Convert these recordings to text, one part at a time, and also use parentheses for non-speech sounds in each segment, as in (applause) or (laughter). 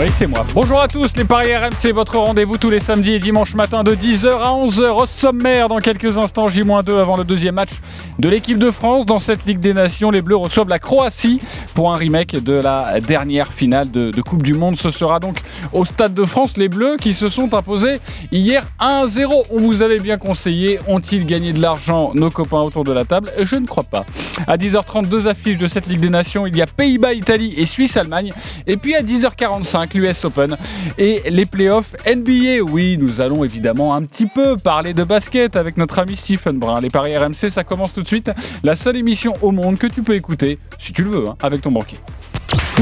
Oui, c'est moi. Bonjour à tous, les Paris RMC, votre rendez-vous tous les samedis et dimanches matin de 10h à 11h au sommaire. Dans quelques instants, J-2 avant le deuxième match de l'équipe de France. Dans cette Ligue des Nations, les Bleus reçoivent la Croatie pour un remake de la dernière finale de, de Coupe du Monde. Ce sera donc au Stade de France, les Bleus qui se sont imposés hier 1-0. On vous avait bien conseillé. Ont-ils gagné de l'argent, nos copains autour de la table? Je ne crois pas. À 10h30, deux affiches de cette Ligue des Nations. Il y a Pays-Bas, Italie et Suisse-Allemagne. Et puis à 10h45, l'US Open et les playoffs NBA. Oui, nous allons évidemment un petit peu parler de basket avec notre ami Stephen Brun. Les paris RMC, ça commence tout de suite. La seule émission au monde que tu peux écouter, si tu le veux, hein, avec ton banquier.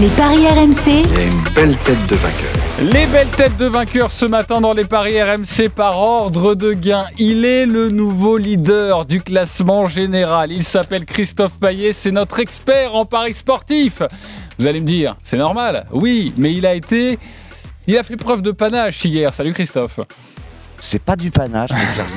Les paris RMC. Il y a une belle tête de vainqueur. Les belles têtes de vainqueurs ce matin dans les paris RMC par ordre de gain. Il est le nouveau leader du classement général. Il s'appelle Christophe Payet, c'est notre expert en paris sportif. Vous allez me dire, c'est normal. Oui, mais il a été. Il a fait preuve de panache hier. Salut Christophe. C'est pas du panache,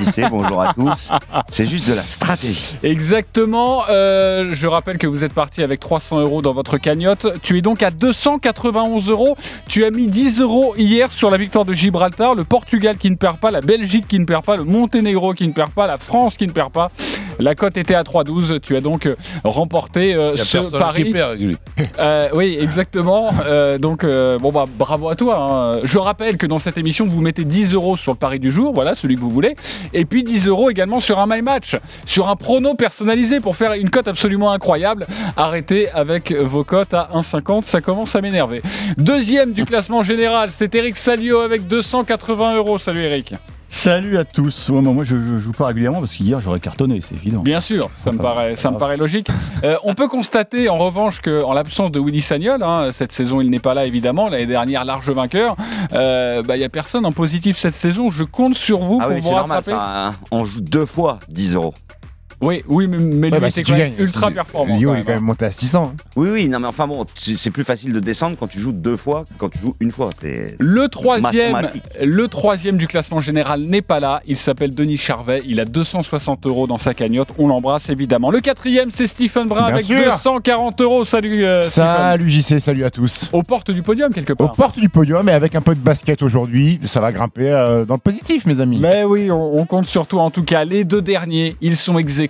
disais, bonjour à tous. C'est juste de la stratégie. Exactement. Euh, je rappelle que vous êtes parti avec 300 euros dans votre cagnotte. Tu es donc à 291 euros. Tu as mis 10 euros hier sur la victoire de Gibraltar, le Portugal qui ne perd pas, la Belgique qui ne perd pas, le Monténégro qui ne perd pas, la France qui ne perd pas. La cote était à 3,12. Tu as donc remporté euh, Il y a ce pari. qui perd, lui. Euh, oui, exactement. Euh, donc, euh, bon, bah, bravo à toi. hein. Je rappelle que dans cette émission, vous mettez 10 euros sur le pari du jour, voilà, celui que vous voulez. Et puis 10 euros également sur un My Match, sur un prono personnalisé pour faire une cote absolument incroyable. Arrêtez avec vos cotes à 1,50, ça commence à m'énerver. Deuxième du classement général, c'est Eric Salio avec 280 euros. Salut Eric. Salut à tous. Ouais, moi, moi, je, je joue pas régulièrement parce qu'hier j'aurais cartonné, c'est évident. Bien sûr, ça me paraît, ça me paraît logique. Euh, on peut constater en revanche que, en l'absence de Willy Sagnol, hein, cette saison il n'est pas là évidemment, l'année dernière large vainqueur, euh, bah, il y a personne en positif cette saison. Je compte sur vous Ah pour oui, vous normal, ça, hein. on joue deux fois 10 euros. Oui, oui, mais, mais Ouais, lui bah, si tu quand même gagnes, ultra performant. Quand est quand même hein. monté à 600. hein. Oui, oui, non, mais enfin bon, c'est plus facile de descendre quand tu joues deux fois que quand tu joues une fois. Le troisième, le troisième du classement général n'est pas là. Il s'appelle Denis Charvet. Il a 260 euros dans sa cagnotte. On l'embrasse évidemment. Le quatrième, c'est Stephen Brun Bien avec sûr. 240 euros. Salut. euh. Salut JC, salut à tous. Aux portes du podium quelque Aux part. portes du podium et avec un peu de basket aujourd'hui, ça va grimper euh, dans le positif, mes amis. Mais oui, on, on compte surtout en tout cas les deux derniers, ils sont ex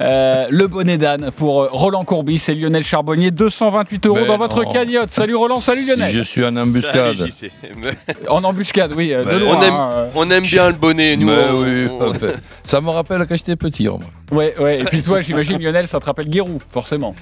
Euh, le bonnet d'âne pour euh, Roland Courbis et Lionel Charbonnier, 228 euros Mais dans votre cagnotte. Salut Roland, salut Lionel. Je suis en embuscade. Salut. En embuscade, oui, euh, de Mais loin. on aime- hein. On aime bien le bonnet, nous. Oui, on-. Ça me rappelle quand j'étais petit. moi. Ouais, ouais. Et puis toi, j'imagine Lionel, ça te rappelle Guérou, forcément.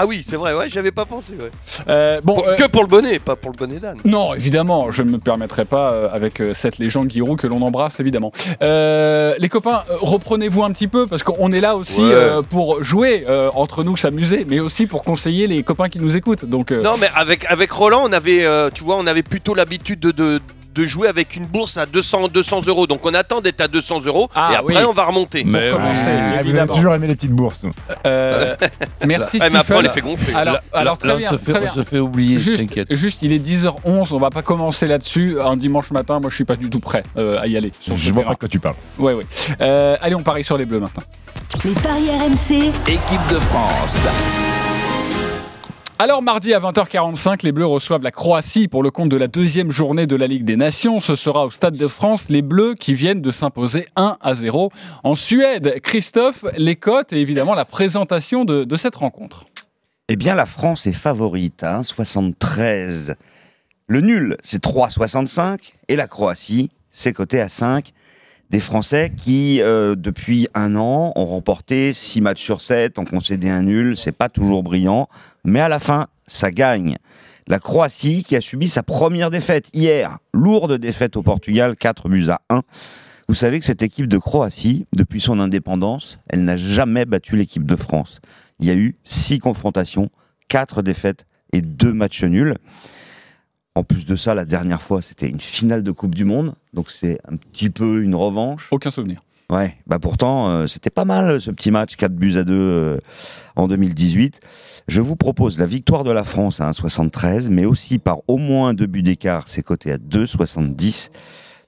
Ah oui, c'est vrai, ouais, j'avais pas pensé. Ouais. Euh, bon, Pour- euh, Que pour le bonnet, pas pour le bonnet d'âne. Non, évidemment, je ne me permettrai pas euh, avec cette légende Giroud que l'on embrasse, évidemment. Les copains, reprenez-vous un petit peu parce qu'on est là aussi Ouais. pour jouer entre nous, s'amuser, mais aussi pour conseiller les copains qui nous écoutent. Donc, euh, Non, mais avec, avec Roland, on avait, euh, tu vois, on avait plutôt l'habitude de, de, de jouer avec une bourse à 200, 200 euros. Donc on attend d'être à 200 euros Ah, et après oui. on va remonter. Mais Pour commencer, vous avez toujours aimé les petites bourses. euh, (laughs) merci Ouais, mais après on les fait gonfler. Alors, très là, bien, on se fait, très on bien. se fait oublier, Juste, il est 10h11, on va pas commencer là-dessus. Un dimanche matin, moi je suis pas du tout prêt euh, à y aller. Sur Je vois terrain. pas de quoi tu parles. Ouais, ouais. Euh, allez, on parie sur les bleus maintenant. Les paris RMC. Équipe de France. Alors mardi à 20h45, les Bleus reçoivent la Croatie pour le compte de la deuxième journée de la Ligue des Nations. Ce sera au Stade de France, les Bleus qui viennent de s'imposer 1 à 0 en Suède. Christophe, les cotes et évidemment la présentation de, cette rencontre. Eh bien, la France est favorite à 1,73. Le nul, c'est 3,65. Et la Croatie, c'est coté à 5. Des Français qui, euh, depuis un an, ont remporté 6 matchs sur 7, ont concédé un nul. C'est pas toujours brillant. Mais à la fin, ça gagne. La Croatie qui a subi sa première défaite hier. Lourde défaite au Portugal, 4 buts à 1. Vous savez que cette équipe de Croatie, depuis son indépendance, elle n'a jamais battu l'équipe de France. Il y a eu six confrontations, quatre défaites et deux matchs nuls. En plus de ça, la dernière fois, c'était une finale de Coupe du Monde, donc c'est un petit peu une revanche. Aucun souvenir. Ouais, bah pourtant, euh, c'était pas mal ce petit match, 4 buts à 2 euh, en 2018. Je vous propose la victoire de la France à 1,73, mais aussi par au moins deux buts d'écart, c'est coté à 2,70.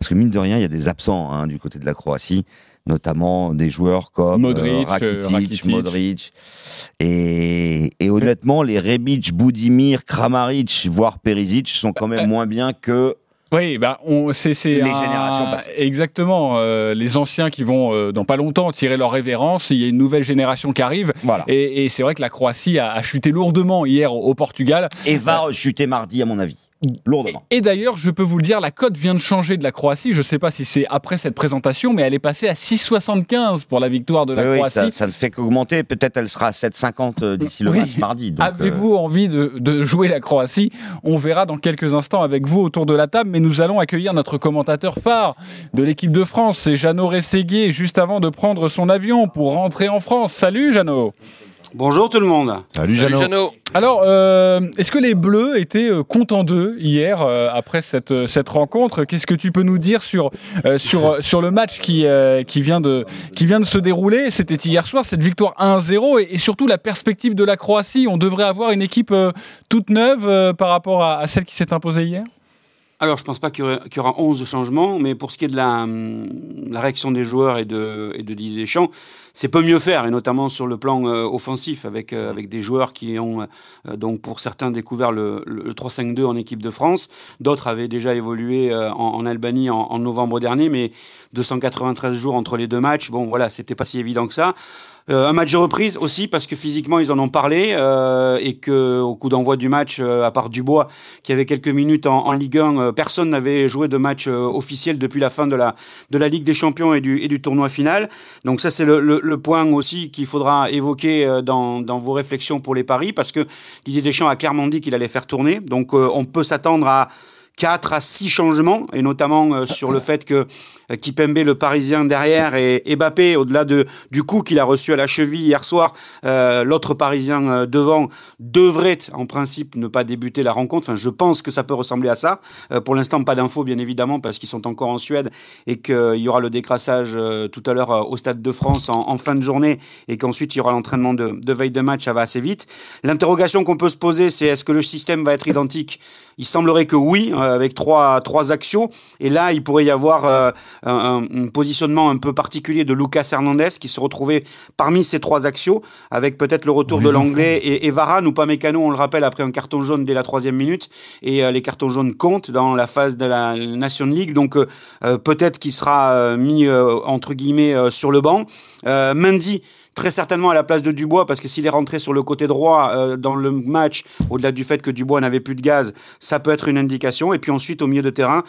Parce que mine de rien, il y a des absents hein, du côté de la Croatie. Notamment des joueurs comme Modric, euh, euh, Rakitic, Rakitic. Modric. Et, et honnêtement, les Rebic, Boudimir, Kramaric, voire Perisic sont quand Euh, même moins bien que Oui, bah, on, c'est, c'est Les un- générations passées. Exactement. euh, les anciens qui vont, euh, dans pas longtemps, tirer leur révérence. Il y a une nouvelle génération qui arrive. voilà. Et, et c'est vrai que la Croatie a, a chuté lourdement hier au, au Portugal. Et va chuter mardi, à mon avis. Lourdement. Et d'ailleurs, je peux vous le dire, la cote vient de changer de la Croatie. Je ne sais pas si c'est après cette présentation, mais elle est passée à 6,75 pour la victoire de la Oui, oui, Croatie. ça, ça ne fait qu'augmenter. Peut-être elle sera à 7,50 euh, d'ici le Oui. match mardi. euh, Avez-vous envie de, de jouer la Croatie? On verra dans quelques instants avec vous autour de la table, mais nous allons accueillir notre commentateur phare de l'équipe de France, c'est Jeannot Rességuier, juste avant de prendre son avion pour rentrer en France. Salut Jeannot Bonjour tout le monde. Salut, Salut Jeannot. Jeannot. Alors, euh, est-ce que les Bleus étaient euh, contents d'eux hier euh, après cette, euh, cette rencontre? Qu'est-ce que tu peux nous dire sur, euh, sur, sur le match qui, euh, qui, vient de, qui vient de se dérouler? C'était hier soir, cette victoire 1-0 et, et surtout la perspective de la Croatie. On devrait avoir une équipe euh, toute neuve euh, par rapport à, à celle qui s'est imposée hier? Alors je pense pas qu'il y, aura- qu'il y aura 11 changements, mais pour ce qui est de la, la réaction des joueurs et de, et de Didier Deschamps, c'est peu mieux faire, et notamment sur le plan euh, offensif, avec, euh, avec des joueurs qui ont, euh, donc pour certains, découvert le, le, le 3-5-2 en équipe de France. D'autres avaient déjà évolué euh, en, en Albanie en, en novembre dernier, mais 293 jours entre les deux matchs, bon voilà, c'était pas si évident que ça. Euh, un match de reprise aussi parce que physiquement ils en ont parlé euh, et que au coup d'envoi du match, euh, à part Dubois qui avait quelques minutes en, en Ligue 1, euh, personne n'avait joué de match officiel depuis la fin de la de la Ligue des Champions et du et du tournoi final. Donc ça c'est le, le, point aussi qu'il faudra évoquer dans dans vos réflexions pour les paris parce que Didier Deschamps a clairement dit qu'il allait faire tourner. Donc on peut s'attendre à 4 à 6 changements, et notamment euh, sur le fait que euh, Kipembe, le Parisien derrière, et, Mbappé, au-delà de, du coup qu'il a reçu à la cheville hier soir, euh, l'autre Parisien devant devrait en principe ne pas débuter la rencontre. Enfin, je pense que ça peut ressembler à ça. Pour l'instant, pas d'infos, bien évidemment, parce qu'ils sont encore en Suède et qu'il y aura le décrassage tout à l'heure au Stade de France en, en fin de journée et qu'ensuite il y aura l'entraînement de, de veille de match. Ça va assez vite. L'interrogation qu'on peut se poser, c'est est-ce que le système va être identique il semblerait que oui, euh, avec trois, trois axios. Et là, il pourrait y avoir euh, un, un- positionnement un peu particulier de Lucas Hernandez qui se retrouvait parmi ces trois axios, avec peut-être le retour de l'anglais et, et Varane ou pas Mécano, on le rappelle, après un carton jaune dès la troisième minute. Et euh, les cartons jaunes comptent dans la phase de la Nation League. Donc euh, euh, peut-être qu'il sera euh, mis, euh, entre guillemets, euh, sur le banc. Euh, Mendy très certainement à la place de Dubois, parce que s'il est rentré sur le côté droit euh, dans le match, au-delà du fait que Dubois n'avait plus de gaz, ça peut être une indication. Et puis ensuite, au milieu de terrain,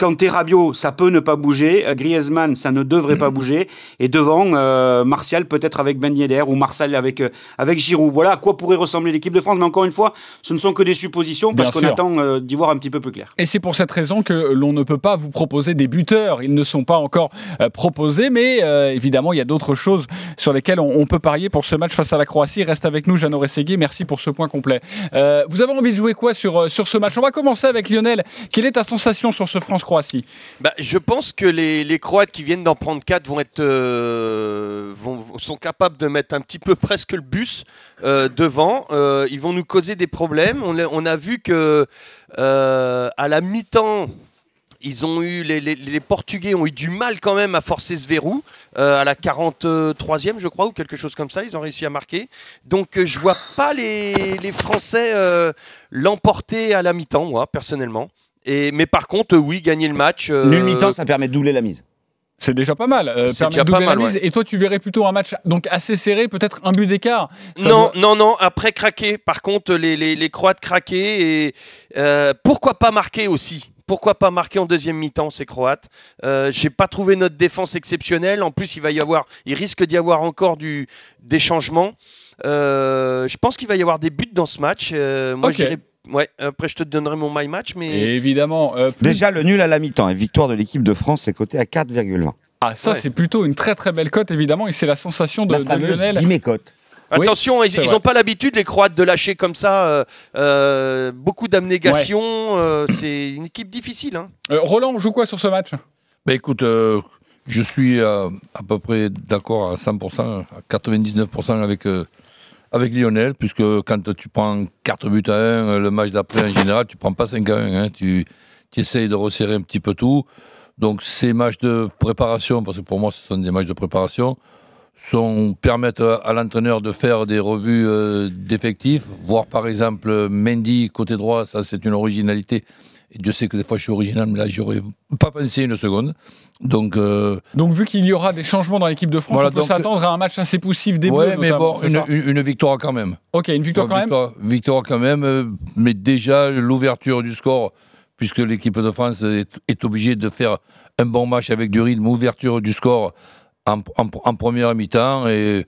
Kanté Rabiot, ça peut ne pas bouger. Euh, Griezmann, ça ne devrait pas bouger. Et devant, euh, Martial peut-être avec Ben Yedder ou Martial avec, euh, avec Giroud. Voilà à quoi pourrait ressembler l'équipe de France. Mais encore une fois, ce ne sont que des suppositions, parce qu'on attend d'y voir un petit peu plus clair. Et c'est pour cette raison que l'on ne peut pas vous proposer des buteurs. Ils ne sont pas encore proposés, mais évidemment, il y a d'autres choses sur lesquelles on, on peut parier pour ce match face à la Croatie. Reste avec nous, Jeannot Rességuier. Merci pour ce point complet. Euh, vous avez envie de jouer quoi sur, euh, sur ce match? On va commencer avec Lionel. Quelle est ta sensation sur ce France-Croatie? Bah, je pense que les, les Croates qui viennent d'en prendre 4 vont être, euh, vont, sont capables de mettre un petit peu presque le bus devant. Ils vont nous causer des problèmes. On, a- on a vu que à la mi-temps, ils ont eu les, les- les Portugais ont eu du mal quand même à forcer ce verrou euh, à la 43e, je crois, ou quelque chose comme ça. Ils ont réussi à marquer. Donc euh, je vois pas les, les Français euh, l'emporter à la mi-temps, moi personnellement. Et, mais par contre, oui, gagner le match. euh, Nul mi-temps, ça permet de doubler la mise. C'est déjà pas mal. euh, C'est permet déjà de doubler pas mal, la mise. ouais. Et toi, tu verrais plutôt un match donc assez serré, peut-être un but d'écart. Non, non, non, après craquer. Par contre, les, les, les Croates craquer et euh, pourquoi pas marquer aussi? Pourquoi pas marquer en deuxième mi-temps ces Croates euh, J'ai pas trouvé notre défense exceptionnelle. En plus, il va y avoir, il risque d'y avoir encore du, des changements. Euh, je pense qu'il va y avoir des buts dans ce match. Euh, moi, Ok. je dirais, ouais. Après, je te donnerai mon my match, mais Et évidemment. euh, plus- Déjà, le nul à la mi-temps et victoire de l'équipe de France, c'est coté à 4,20. Ah, ça, Ouais. c'est plutôt une très très belle cote, évidemment. Et c'est la sensation de, La de Lionel. Oui, Attention, ils n'ont pas l'habitude, les Croates, de lâcher comme ça euh, euh, beaucoup d'abnégation. euh, c'est une équipe difficile. Hein. Euh, Roland, on joue quoi sur ce match? Ben écoute, euh, je suis euh, à peu près d'accord à 100%, à 99% avec, euh, avec Lionel, puisque quand tu prends 4 buts à 1, euh, le match d'après, en général, tu prends pas 5 à 1. hein, tu, tu essayes de resserrer un petit peu tout. Donc ces matchs de préparation, parce que pour moi ce sont des matchs de préparation, sont, permettent à, l'entraîneur de faire des revues euh, d'effectifs, voir par exemple Mendy côté droit, ça c'est une originalité. Et Dieu sait que des fois je suis original, mais là j'aurais pas pensé une seconde. Donc, euh, Donc vu qu'il y aura des changements dans l'équipe de France, Voilà, on peut s'attendre à un match assez poussif des ouais, Bleus. mais bon, une, victoire quand même. Ok, une victoire quand même. victoire, quand même, euh, mais déjà l'ouverture du score, puisque l'équipe de France est, est obligée de faire un bon match avec du rythme, ouverture du score en, en- en première mi-temps et,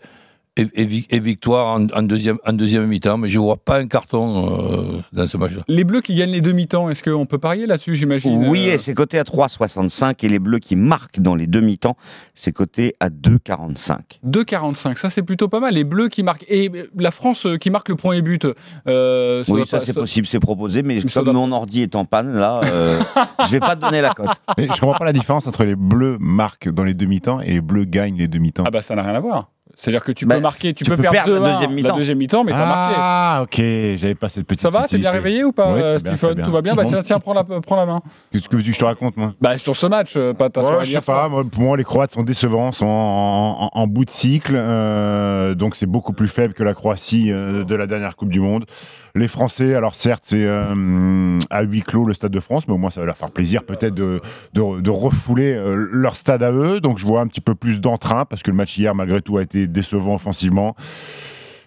et- et vi- et victoire en, en deuxième, en deuxième mi-temps. Mais je ne vois pas un carton euh, dans ce match-là. Les Bleus qui gagnent les demi-temps, est-ce qu'on peut parier là-dessus, j'imagine Oui, euh, et c'est coté à 3,65 et les Bleus qui marquent dans les demi-temps, c'est coté à 2,45. 2,45, ça c'est plutôt pas mal. Les Bleus qui marquent. Et la France euh, qui marque le premier but. euh, Oui, ça c'est possible, c'est proposé, mais comme doit- mon ordi est en panne, là, euh, (laughs) je vais pas te donner la cote. Mais je comprends pas la différence entre les bleus marquent dans les demi-temps et les bleus gagnent les demi-temps. Ah bah ça n'a rien à voir. C'est-à-dire que tu Bah, peux marquer, tu, tu peux, peux perdre, perdre la 2-1, deuxième mi-temps. La deuxième mi-temps, mais t'as marqué. Ah, ok, j'avais pas cette petite. Ça va, t'es bien réveillé ou pas, Ouais, euh, Tout va bien Bah Bon. tiens, tiens, prends la, prends la main. Qu'est-ce que veux-tu que je te raconte, moi? Bah sur ce match, euh, pas ta Ouais, je sais pas, moi, pour moi les Croates sont décevants, sont en, en- en bout de cycle, euh, donc c'est beaucoup plus faible que la Croatie euh, de la dernière Coupe du Monde. Les Français, alors certes c'est euh, à huis clos le Stade de France, mais au moins ça va leur faire plaisir peut-être de, de- de refouler euh, leur stade à eux, donc je vois un petit peu plus d'entrain, parce que le match hier malgré tout a été décevant offensivement.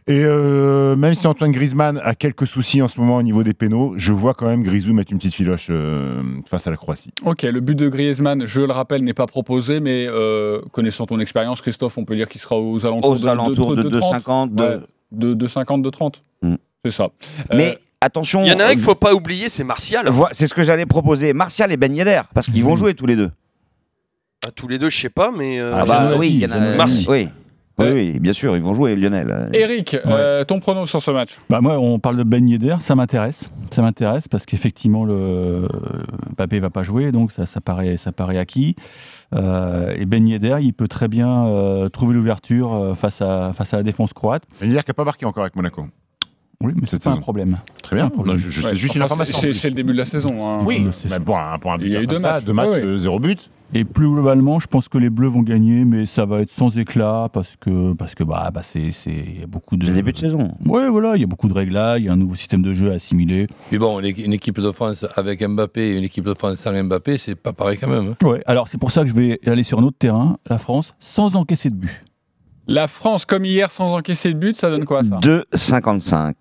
Et euh, même si Antoine Griezmann a quelques soucis en ce moment au niveau des pénaux, je vois quand même Grisou mettre une petite filoche euh, face à la Croatie. Ok, le but de Griezmann, je le rappelle, n'est pas proposé, mais euh, connaissant ton expérience, Christophe, on peut dire qu'il sera aux alentours Aux de, alentours de 30. 2,50. de- Ouais, de, de 50, de 30. Mm. C'est ça. Euh, Mais attention, Il y en a un qu'il euh, faut pas oublier, c'est Martial. c'est ce que j'allais proposer. Martial et Ben Yedder, parce qu'ils vont jouer tous les deux. Ah, tous les deux, je sais pas, mais. euh, Ah, bah Jeannot oui, il y en a. Martial. dit. Oui. Oui, Ouais. oui, bien sûr, ils vont jouer Lionel. Eric, euh, ton pronom sur ce match Bah moi, on parle de Ben Yedder, ça m'intéresse. Ça m'intéresse parce qu'effectivement, le Mbappé va pas jouer, donc ça, ça paraît, ça paraît acquis. Euh, et Ben Yedder, il peut très bien euh, trouver l'ouverture euh, face à face à la défense croate. Mais hier qui n'a pas marqué encore avec Monaco. Oui, mais c'est pas un problème. Très bien. Non, je, je Ouais, juste une information. C'est le début de la saison. hein. Oui, c'est- mais bon, un point Il y a eu deux ça, matchs. deux matchs, Ouais, ouais. euh, zéro but. Et plus globalement, je pense que les Bleus vont gagner, mais ça va être sans éclat parce que parce que bah, bah c'est il y a beaucoup de C'est le début de saison. Ouais, voilà, il y a beaucoup de réglages, il y a un nouveau système de jeu à assimiler. Mais bon, une, équi- une équipe de France avec Mbappé et une équipe de France sans Mbappé, c'est pas pareil quand même. hein. Ouais, alors c'est pour ça que je vais aller sur un autre terrain, la France, sans encaisser de but. La France, comme hier, sans encaisser de but, ça donne quoi ça 2,55.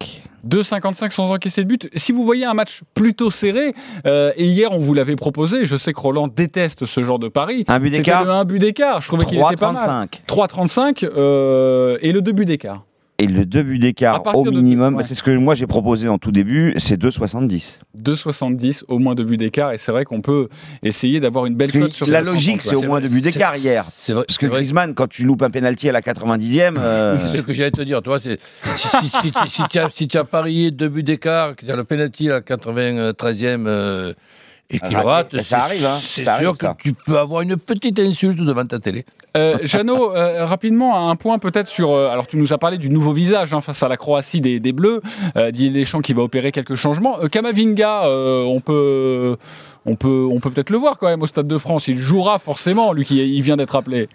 2,55 sans encaisser de but. Si vous voyez un match plutôt serré, euh, et hier on vous l'avait proposé, je sais que Roland déteste ce genre de pari. Un but d'écart le 1 but d'écart, je trouvais qu'il était pas mal. 3,35. 3,35 euh, et le 2 buts d'écart. Et le 2 buts À d'écart au minimum, ouais. c'est ce que moi j'ai proposé en tout début, c'est 2,70. 2,70 au moins 2 buts d'écart, et c'est vrai qu'on peut essayer d'avoir une belle cote sur la logique, 50, c'est au moins c'est- d'écart hier. C'est vrai, Parce que. Griezmann, quand tu loupes un penalty à la 90e, euh, C'est ce que j'allais te dire, toi, c'est si, si, si, si, si tu as, si tu as parié deux buts d'écart, que tu as le penalty à la 93e euh, et qu'il Ça rate, arrive, ça arrive, hein, c'est ça sûr arrive, que ça. tu peux avoir une petite insulte devant ta télé. Euh, Jeannot, euh, rapidement, un point peut-être sur. euh, alors, tu nous as parlé du nouveau visage hein, face à la Croatie des, des Bleus. Euh, Didier Deschamps qui va opérer quelques changements. Euh, Kamavinga, euh, on peut. On peut, on peut peut-être le voir quand même au Stade de France. Il jouera forcément, lui qui il vient d'être appelé.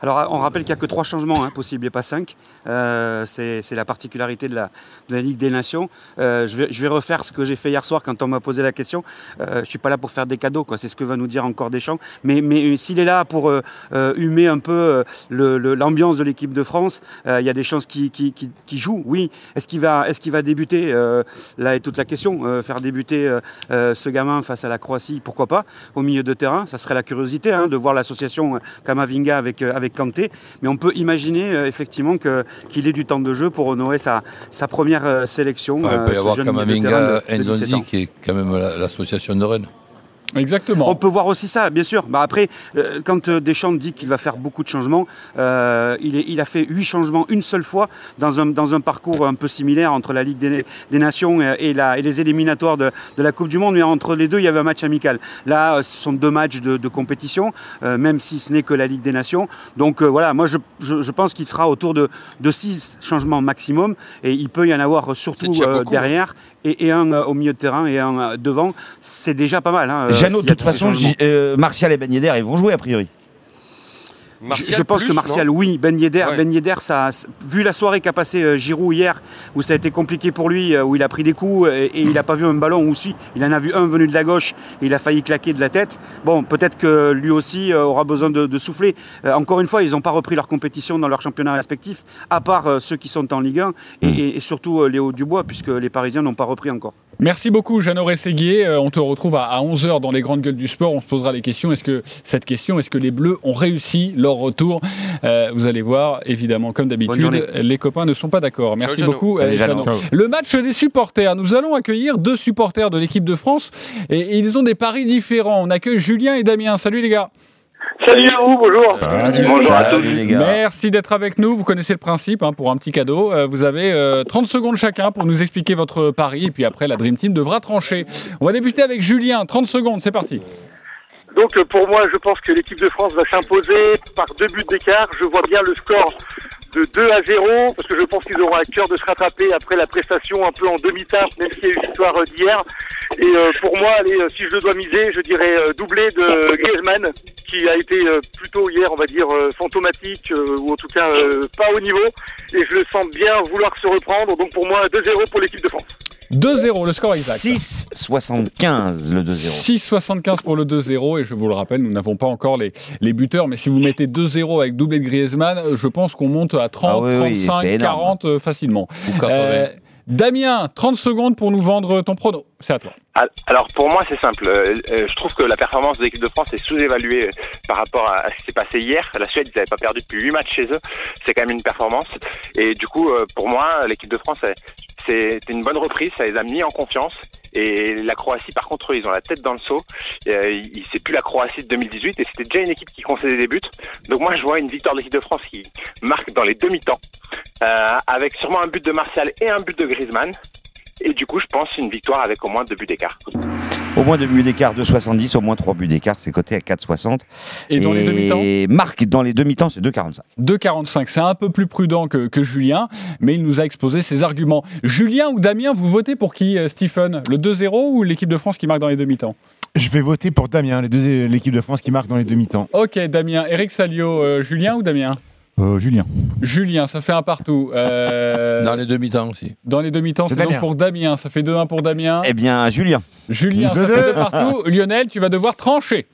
Alors, on rappelle qu'il n'y a que trois changements hein, possibles et pas cinq. Euh, c'est la particularité de la, Ligue des Nations. Euh, je, vais, refaire ce que j'ai fait hier soir quand on m'a posé la question. Euh, je ne suis pas là pour faire des cadeaux, c'est ce que va nous dire encore Deschamps. Mais, mais s'il est là pour humer un peu l'ambiance de l'équipe de France, il y a des chances qu'il qu'il joue, oui. Est-ce qu'il va, débuter Là est toute la question. Faire débuter ce gamin face à la Croatie, pourquoi pas? Au milieu de terrain, ça serait la curiosité hein, de voir l'association Kamavinga avec, avec Kanté. Mais on peut imaginer euh, effectivement que- qu'il ait du temps de jeu pour honorer sa, sa première euh, sélection. Ouais, il euh, peut y avoir Kamavinga, de- de 17 ans. Ndondi, qui est quand même la- l'association de Rennes. Exactement. On peut voir aussi ça, bien sûr. Bah après, euh, quand euh, Deschamps dit qu'il va faire beaucoup de changements, euh, il, est- il a fait huit changements une seule fois dans un, dans un parcours un peu similaire entre la Ligue des, des Nations et, et la- et les éliminatoires de, de la Coupe du Monde. Mais entre les deux, il y avait un match amical. Là, ce sont deux matchs de, de compétition, euh, même si ce n'est que la Ligue des Nations. Donc euh, voilà, moi je, je, je pense qu'il sera autour de, de six changements maximum. Et il peut y en avoir surtout euh, beaucoup. derrière. Et, et un euh, au milieu de terrain et un euh, devant, c'est déjà pas mal. Hein, euh, Jeannot, de toute façon, Martial et Ben Yedder, ils vont jouer a priori. Je, je pense que Martial, oui. Ben Yedder, Ben Yedder, ça, vu la soirée qu'a passé euh, Giroud hier, où ça a été compliqué pour lui, euh, où il a pris des coups euh, et, il n'a pas vu un ballon, ou si, il en a vu un venu de la gauche et il a failli claquer de la tête. Bon, peut-être que lui aussi aura besoin de, de souffler. Euh, encore une fois, ils n'ont pas repris leur compétition dans leur championnat respectif, à part ceux qui sont en Ligue 1 et, et- et surtout Léo Dubois, puisque les Parisiens n'ont pas repris encore. Merci beaucoup, Jeannot Rességuier. Euh, on te retrouve à, 11h dans les grandes gueules du sport. On se posera les questions. Est-ce que cette question, est-ce que les Bleus ont réussi leur retour? Euh, Vous allez voir, évidemment, comme d'habitude, les copains ne sont pas d'accord. Merci beaucoup, euh, Jeannot. Jeannot. Ciao. Le match des supporters. Nous allons accueillir deux supporters de l'équipe de France et, et ils ont des paris différents. On accueille Julien et Damien. Salut les gars. Salut à vous, bonjour. bonjour à tous. Merci d'être avec nous. Vous connaissez le principe hein, pour un petit cadeau. Euh, vous avez euh, 30 secondes chacun pour nous expliquer votre pari et puis après la Dream Team devra trancher. On va débuter avec Julien. 30 secondes, c'est parti. Donc euh, pour moi, je pense que l'équipe de France va s'imposer par deux buts d'écart. Je vois bien le score de 2 à 0 parce que je pense qu'ils auront à cœur de se rattraper après la prestation un peu en demi-teinte, même s'il y a eu victoire euh, d'hier. Et euh, pour moi, euh, si je dois miser, je dirais doublé de Griezmann qui a été plutôt hier, on va dire, fantomatique ou en tout cas pas au niveau. Et je le sens bien vouloir se reprendre. Donc pour moi, 2-0 pour l'équipe de France. 2-0, le score exact. 6,75 le 2-0. 6,75 pour le 2-0 et je vous le rappelle, nous n'avons pas encore les, les buteurs, mais si vous mettez 2-0 avec doublé de Griezmann, je pense qu'on monte à 30, Ah oui, oui, 35, c'est énorme. 40 euh, facilement. Ou 80. Euh, Damien, 30 secondes pour nous vendre ton prono. C'est à toi. Al- Alors pour moi c'est simple. Euh, euh, je trouve que la performance de l'équipe de France est sous-évaluée euh, par rapport à, ce qui s'est passé hier. La Suède ils n'avaient pas perdu depuis 8 matchs chez eux. C'est quand même une performance. Et du coup pour moi l'équipe de France c'est une bonne reprise. Ça les a mis en confiance. Et la Croatie par contre ils ont la tête dans le seau. Euh, c'est plus la Croatie de 2018 et c'était déjà une équipe qui concédait des buts. Donc moi je vois une victoire de l'équipe de France qui marque dans les demi-temps euh, avec sûrement un but de Martial et un but de Griezmann. Et du coup, je pense une victoire avec au moins deux buts d'écart. Au moins deux buts d'écart, 2,70. Au moins trois buts d'écart, c'est coté à 4,60. Et dans les demi-temps Et Marc, dans les demi-temps, c'est 2,45. 2,45. C'est un peu plus prudent que, que Julien, mais il nous a exposé ses arguments. Julien ou Damien, vous votez pour qui, euh, Stephen? Le 2-0 ou l'équipe de France qui marque dans les demi-temps? Je vais voter pour Damien, deux- l'équipe de France qui marque dans les demi-temps. Ok, Damien. Eric Salio, euh, Julien ou Damien? Euh, Julien. Julien, ça fait un partout. Euh, (laughs) Dans les demi-temps aussi. Dans les demi-temps, C'est donc pour Damien. Ça fait 2-1 pour Damien. Eh bien, Julien. Julien, ça fait 2 partout. (laughs) Lionel, tu vas devoir trancher.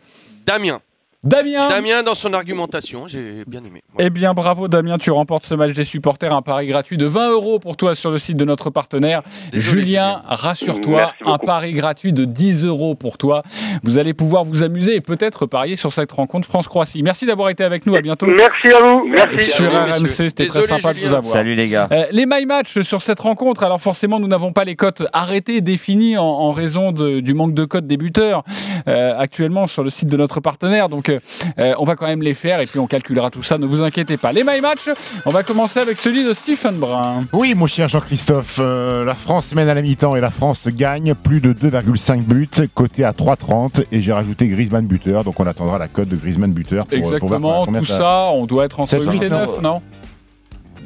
Damien. Damien. Damien dans son argumentation, j'ai bien aimé. Eh bien, bravo Damien, tu remportes ce match des supporters, un pari gratuit de 20 euros pour toi sur le site de notre partenaire. Julien, rassure-toi, un pari gratuit de 10 euros pour toi. Vous allez pouvoir vous amuser et peut-être parier sur cette rencontre France-Croatie. Merci d'avoir été avec nous, à bientôt. Merci à vous, merci. Sur RMC, c'était très sympa de vous avoir. Salut les gars. Euh, les my match sur cette rencontre, alors forcément nous n'avons pas les cotes arrêtées, définies en, en raison de- du manque de cotes des buteurs euh, actuellement sur le site de notre partenaire. Donc euh, euh, on va quand même les faire et puis on calculera tout ça, ne vous inquiétez pas. Les my match, on va commencer avec celui de Stephen Brun. Oui, mon cher Jean-Christophe, euh, la France mène à la mi-temps et la France gagne plus de 2,5 buts, coté à 3,30 et j'ai rajouté Griezmann buteur, donc on attendra la cote de Griezmann buteur pour, voir Exactement, tout ça, on doit être entre C'est 8 et ça. 9, non?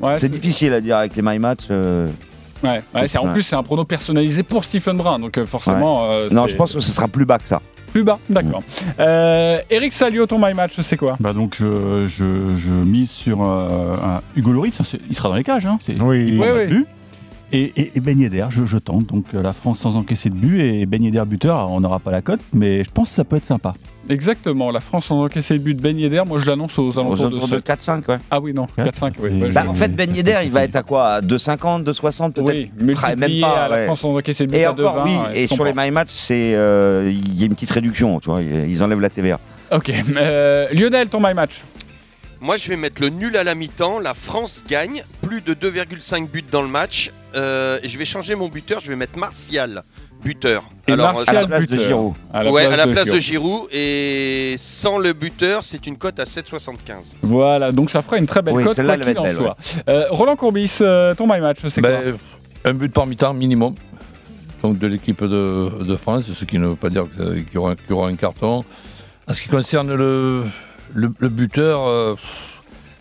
Ouais, C'est difficile à dire avec les my match. euh, ouais, en plus c'est un prono personnalisé pour Stephen Brun, donc euh, forcément... euh, Non, je pense que ce sera plus bas que ça. Plus bas, d'accord. Euh, Eric Salio, ton my match, c'est quoi? Bah donc je, je, je mise sur euh, un Hugo Lloris, hein, il sera dans les cages, hein, c'est Oui. il. Et, et, et Ben Yedder, je, je tente donc euh, la France sans encaisser de but et Ben Yedder buteur, on n'aura pas la cote, mais je pense que ça peut être sympa. Exactement, la France sans encaisser le but de Ben Yedder, moi je l'annonce aux Aux alentours de de ce... 4-5, ouais. Ah oui, non, 4-5, oui. Et- Ouais, Bah, en fait, Ben Yedder, il va être à quoi? À 2,50, 2,60 peut-être? Oui, multiplié même pas, à la ouais. France sans encaisser le but Et à encore, 2,20, oui, et sur les my match, c'est euh, il y a une petite réduction, tu vois, ils enlèvent la TVA. Ok, euh, Lionel, ton my match Moi, je vais mettre le nul à la mi-temps. La France gagne. Plus de 2,5 buts dans le match. Euh, je vais changer mon buteur. Je vais mettre Martial, buteur. Et Alors, Martial à la place de. Giroud. À la ouais, place à la de place de Giroud. Giroud. Et sans le buteur, c'est une cote à 7,75. Voilà, donc ça fera une très belle Oui, cote, quoi qu'il en belle, soit. Euh, Roland Courbis, euh, ton my match, c'est Ben, un but par mi-temps minimum. Donc de l'équipe de, de France, ce qui ne veut pas dire qu'il y, aura, qu'il y aura un carton. En ce qui concerne le, le, le buteur, euh,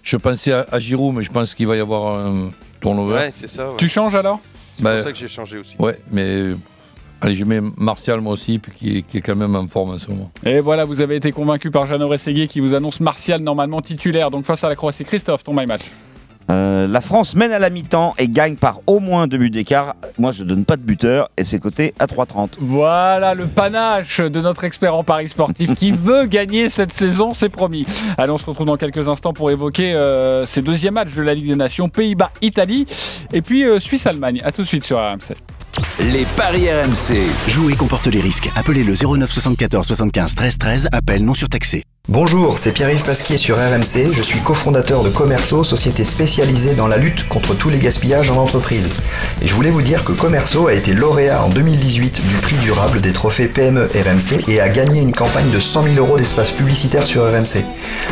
je pensais à, à Giroud, mais je pense qu'il va y avoir un turnover. Ouais, c'est ça. ouais. Tu changes alors C'est Bah, pour ça que j'ai changé aussi. Ouais, mais allez, je mets Martial moi aussi, puis qui, est- qui est quand même en forme en ce moment. Et voilà, vous avez été convaincu par Jeannot Rességuier qui vous annonce Martial normalement titulaire. Donc face à la Croatie, Christophe, ton my match. Euh, la France mène à la mi-temps et gagne par au moins deux buts d'écart. Moi, je donne pas de buteur et c'est coté à 3,30. Voilà le panache de notre expert en paris sportif qui (laughs) veut gagner cette saison, c'est promis. Allez, on se retrouve dans quelques instants pour évoquer euh, ces deuxièmes matchs de la Ligue des Nations, Pays-Bas-Italie et puis euh, Suisse-Allemagne. A tout de suite sur RMC. Les paris RMC. Jouer comporte les risques. Appelez le 09 74 75 13 13. Appel non surtaxé. Bonjour, c'est Pierre-Yves Pasquier sur RMC. Je suis cofondateur de Commerceau, société spécialisée dans la lutte contre tous les gaspillages en entreprise. Et je voulais vous dire que Commerceau a été lauréat en 2018 du prix durable des trophées PME RMC et a gagné une campagne de 100 000 euros d'espace publicitaire sur RMC.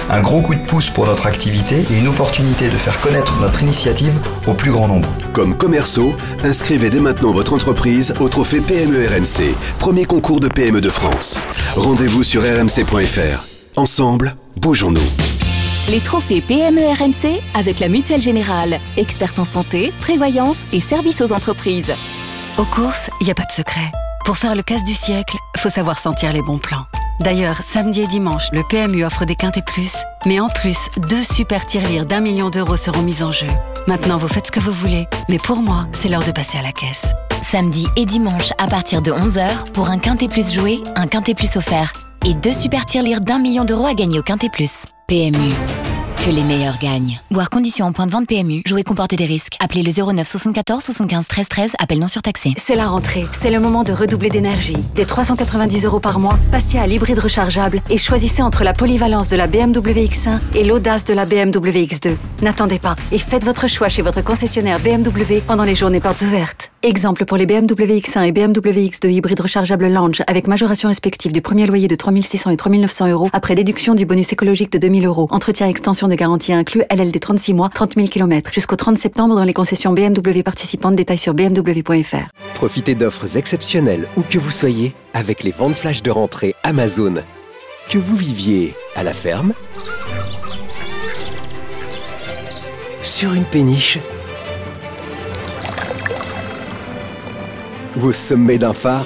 Un gros coup de pouce pour notre activité et une opportunité de faire connaître notre initiative au plus grand nombre. Comme Commerceau, inscrivez dès maintenant votre entreprise au trophée PME RMC, premier concours de PME de France. Rendez-vous sur rmc.fr. Ensemble, bougeons-nous. Les trophées PME RMC avec la Mutuelle Générale, experte en santé, prévoyance et services aux entreprises. Aux courses, il n'y a pas de secret. Pour faire le casse du siècle, faut savoir sentir les bons plans. D'ailleurs, samedi et dimanche, le PMU offre des quintes et plus, mais en plus, deux super tirelires d'un million d'euros seront mis en jeu. Maintenant, vous faites ce que vous voulez, mais pour moi, c'est l'heure de passer à la caisse. Samedi et dimanche à partir de 11h pour un Quintet Plus joué, un Quintet Plus offert et deux super tirelires d'un million d'euros à gagner au Quintet Plus. PMU. Que les meilleurs gagnent. Voir conditions en point de vente PMU. Jouer comporte des risques. Appelez le 09 74 75 13 13. Appel non surtaxé. C'est la rentrée, c'est le moment de redoubler d'énergie. Des 390 euros par mois, passez à l'hybride rechargeable et choisissez entre la polyvalence de la BMW X1 et l'audace de la BMW X2. N'attendez pas et faites votre choix chez votre concessionnaire BMW pendant les journées portes ouvertes. Exemple pour les BMW X1 et BMW X2 hybride rechargeable Lounge avec majoration respective du premier loyer de 3600 et 3900 euros après déduction du bonus écologique de 2000 euros. Entretien et de garantie inclus LLD 36 mois, 30 000 km jusqu'au 30 septembre dans les concessions BMW participantes. Détails sur bmw.fr. Profitez d'offres exceptionnelles où que vous soyez avec les ventes flash de rentrée Amazon. Que vous viviez à la ferme, sur une péniche au sommet d'un phare,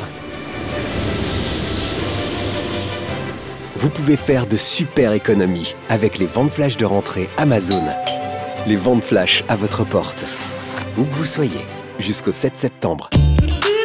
vous pouvez faire de super économies avec les ventes flash de rentrée Amazon. Les ventes flash à votre porte, où que vous soyez, jusqu'au 7 septembre.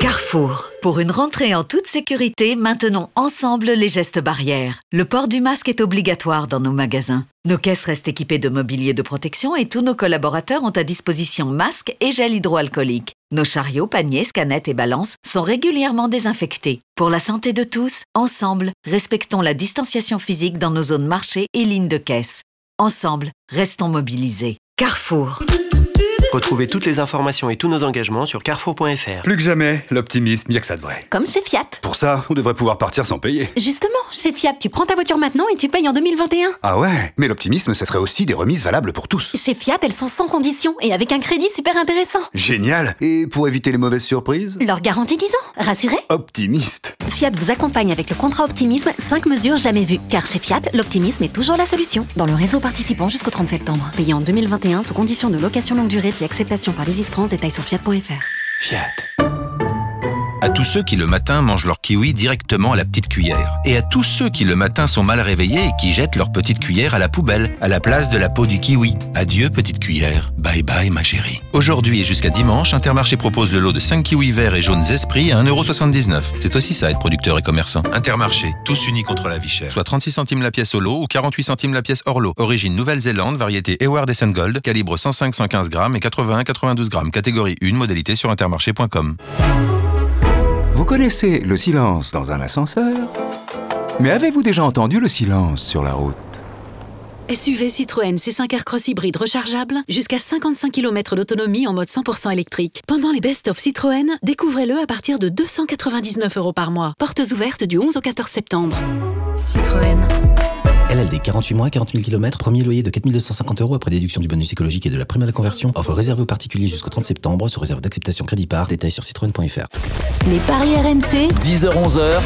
Carrefour. Pour une rentrée en toute sécurité, maintenons ensemble les gestes barrières. Le port du masque est obligatoire dans nos magasins. Nos caisses restent équipées de mobilier de protection et tous nos collaborateurs ont à disposition masques et gel hydroalcoolique. Nos chariots, paniers, scanettes et balances sont régulièrement désinfectés. Pour la santé de tous, ensemble, respectons la distanciation physique dans nos zones marché et lignes de caisse. Ensemble, restons mobilisés. Carrefour. Retrouvez toutes les informations et tous nos engagements sur carrefour.fr. Plus que jamais, l'optimisme, il y a que ça de vrai. Comme chez Fiat. Pour ça, on devrait pouvoir partir sans payer. Justement, chez Fiat, tu prends ta voiture maintenant et tu payes en 2021. Ah ouais, mais l'optimisme, ce serait aussi des remises valables pour tous. Chez Fiat, elles sont sans condition et avec un crédit super intéressant. Génial Et pour éviter les mauvaises surprises? Leur garantie 10 ans, rassuré Optimiste. Fiat vous accompagne avec le contrat Optimisme 5 mesures jamais vues. Car chez Fiat, l'optimisme est toujours la solution. Dans le réseau participant jusqu'au 30 septembre. Payé en 2021 sous condition de location longue durée si acceptation par les France, détails sur fiat.fr. Fiat. À tous ceux qui le matin mangent leur kiwi directement à la petite cuillère. Et à tous ceux qui le matin sont mal réveillés et qui jettent leur petite cuillère à la poubelle, à la place de la peau du kiwi. Adieu petite cuillère. Bye bye ma chérie. Aujourd'hui et jusqu'à dimanche, Intermarché propose le lot de 5 kiwis verts et jaunes esprits à 1,79€. C'est aussi ça être producteur et commerçant. Intermarché, tous unis contre la vie chère. Soit 36 centimes la pièce au lot ou 48 centimes la pièce hors lot. Origine Nouvelle-Zélande, variété Eward Gold, calibre 105-115 grammes et 81-92 grammes. Catégorie 1, modalité sur intermarché.com. Vous connaissez le silence dans un ascenseur? Mais avez-vous déjà entendu le silence sur la route? SUV Citroën C5 Aircross hybride rechargeable, jusqu'à 55 km d'autonomie en mode 100% électrique. Pendant les best-of Citroën, découvrez-le à partir de 299 euros par mois. Portes ouvertes du 11 au 14 septembre. Citroën. LLD 48 mois, 40 000 km, premier loyer de 4250 euros après déduction du bonus écologique et de la prime à la conversion. Offre réservée aux particuliers jusqu'au 30 septembre, sous réserve d'acceptation crédit par. Détails sur citroën.fr. Les paris RMC. 10h-11h,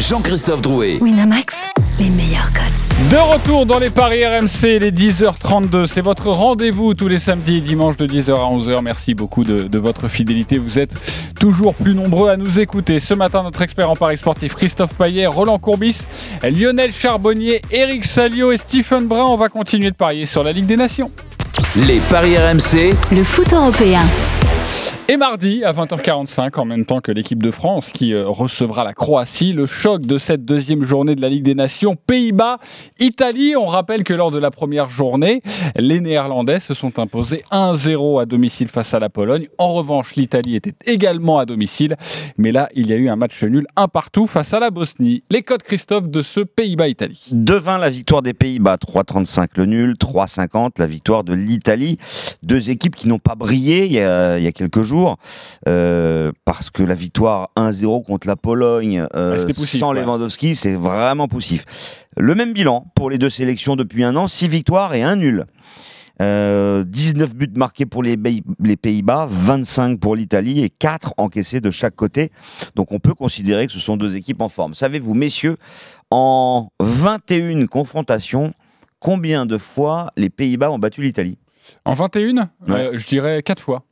Jean-Christophe Drouet. Winamax, les meilleurs codes. De retour dans les paris RMC, les 10h32. C'est votre rendez-vous tous les samedis et dimanches de 10h à 11h. Merci beaucoup de, de, votre fidélité. Vous êtes toujours plus nombreux à nous écouter. Ce matin, notre expert en paris sportif Christophe Payet, Roland Courbis, Lionel Charbonnier, Eric Salio et Stephen Brun. On va continuer de parier sur la Ligue des Nations. Les paris RMC. Le foot européen. Et mardi à 20h45, en même temps que l'équipe de France qui euh, recevra la Croatie, le choc de cette deuxième journée de la Ligue des Nations, Pays-Bas, Italie. On rappelle que lors de la première journée, les Néerlandais se sont imposés 1-0 à domicile face à la Pologne. En revanche, l'Italie était également à domicile, mais là, il y a eu un match nul un partout face à la Bosnie. Les codes Christophe de ce Pays-Bas-Italie. 2-20 la victoire des Pays-Bas, 3-35 le nul, 3-50 la victoire de l'Italie. Deux équipes qui n'ont pas brillé il y a quelques jours euh, parce que la victoire 1-0 contre la Pologne euh, poussif, sans ouais. Lewandowski, c'est vraiment poussif. Le même bilan pour les deux sélections depuis un an, 6 victoires et 1 nul. Euh, 19 buts marqués pour les, Pays- les Pays-Bas, 25 pour l'Italie et 4 encaissés de chaque côté. Donc on peut considérer que ce sont deux équipes en forme. Savez-vous, messieurs, en 21 confrontations, combien de fois les Pays-Bas ont battu l'Italie? En 21, euh, je dirais 4 fois.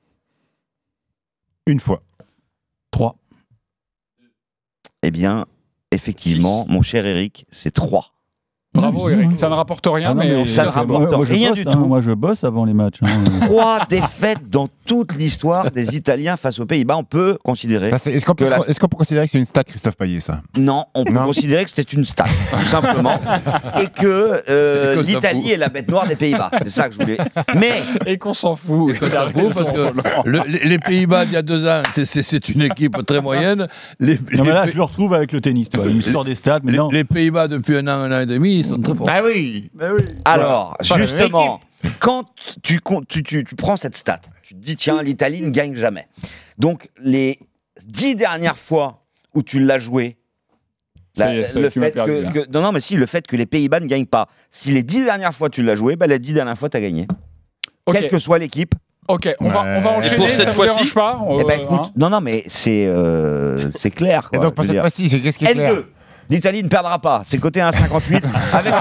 Une fois. 3. Eh bien, effectivement, mon cher Eric, c'est 3. Bravo Eric, ça ne rapporte rien, Ah non, mais, ça ne rapporte moi, rien bosse, du hein, tout. moi, je bosse avant les matchs. hein. (laughs) Trois défaites dans toute l'histoire des Italiens face aux Pays-Bas. On peut considérer. C'est- Est-ce qu'on peut, la- considérer que c'est une stat, Christophe Payet, ça? Non, on peut Non. considérer que c'était une stat, tout simplement. (laughs) et que euh, l'Italie fout. est la bête noire des Pays-Bas. C'est ça que je voulais. Mais et qu'on s'en fout. Et ça vaut, parce que (laughs) le- les, Pays-Bas, il y a deux ans, c'est- une équipe très moyenne. Les, Non, mais là, je le retrouve avec le tennis. Il me sort des stats, mais les- non. les Pays-Bas, depuis un an, un an et demi, ils sont très forts. Ah oui, bah oui. alors, justement, quand tu, con- tu, tu- tu prends cette stat, tu te dis, tiens, l'Italie ne gagne jamais. Donc, les dix dernières fois où tu l'as joué, la- ça, le fait que, non, non, mais si, le fait que les Pays-Bas ne gagnent pas. Si les dix dernières fois tu l'as joué, bah, les dix dernières fois tu as gagné. Quelle que soit l'équipe. Ok, on va, on va enchaîner. pour ça cette fois-ci Eh ben, hein non, non, mais c'est euh, c'est clair. Et donc, pour cette fois-ci, c'est qu'est-ce qui est clair? L2, l'Italie ne perdra pas. C'est coté à 1,58. avec,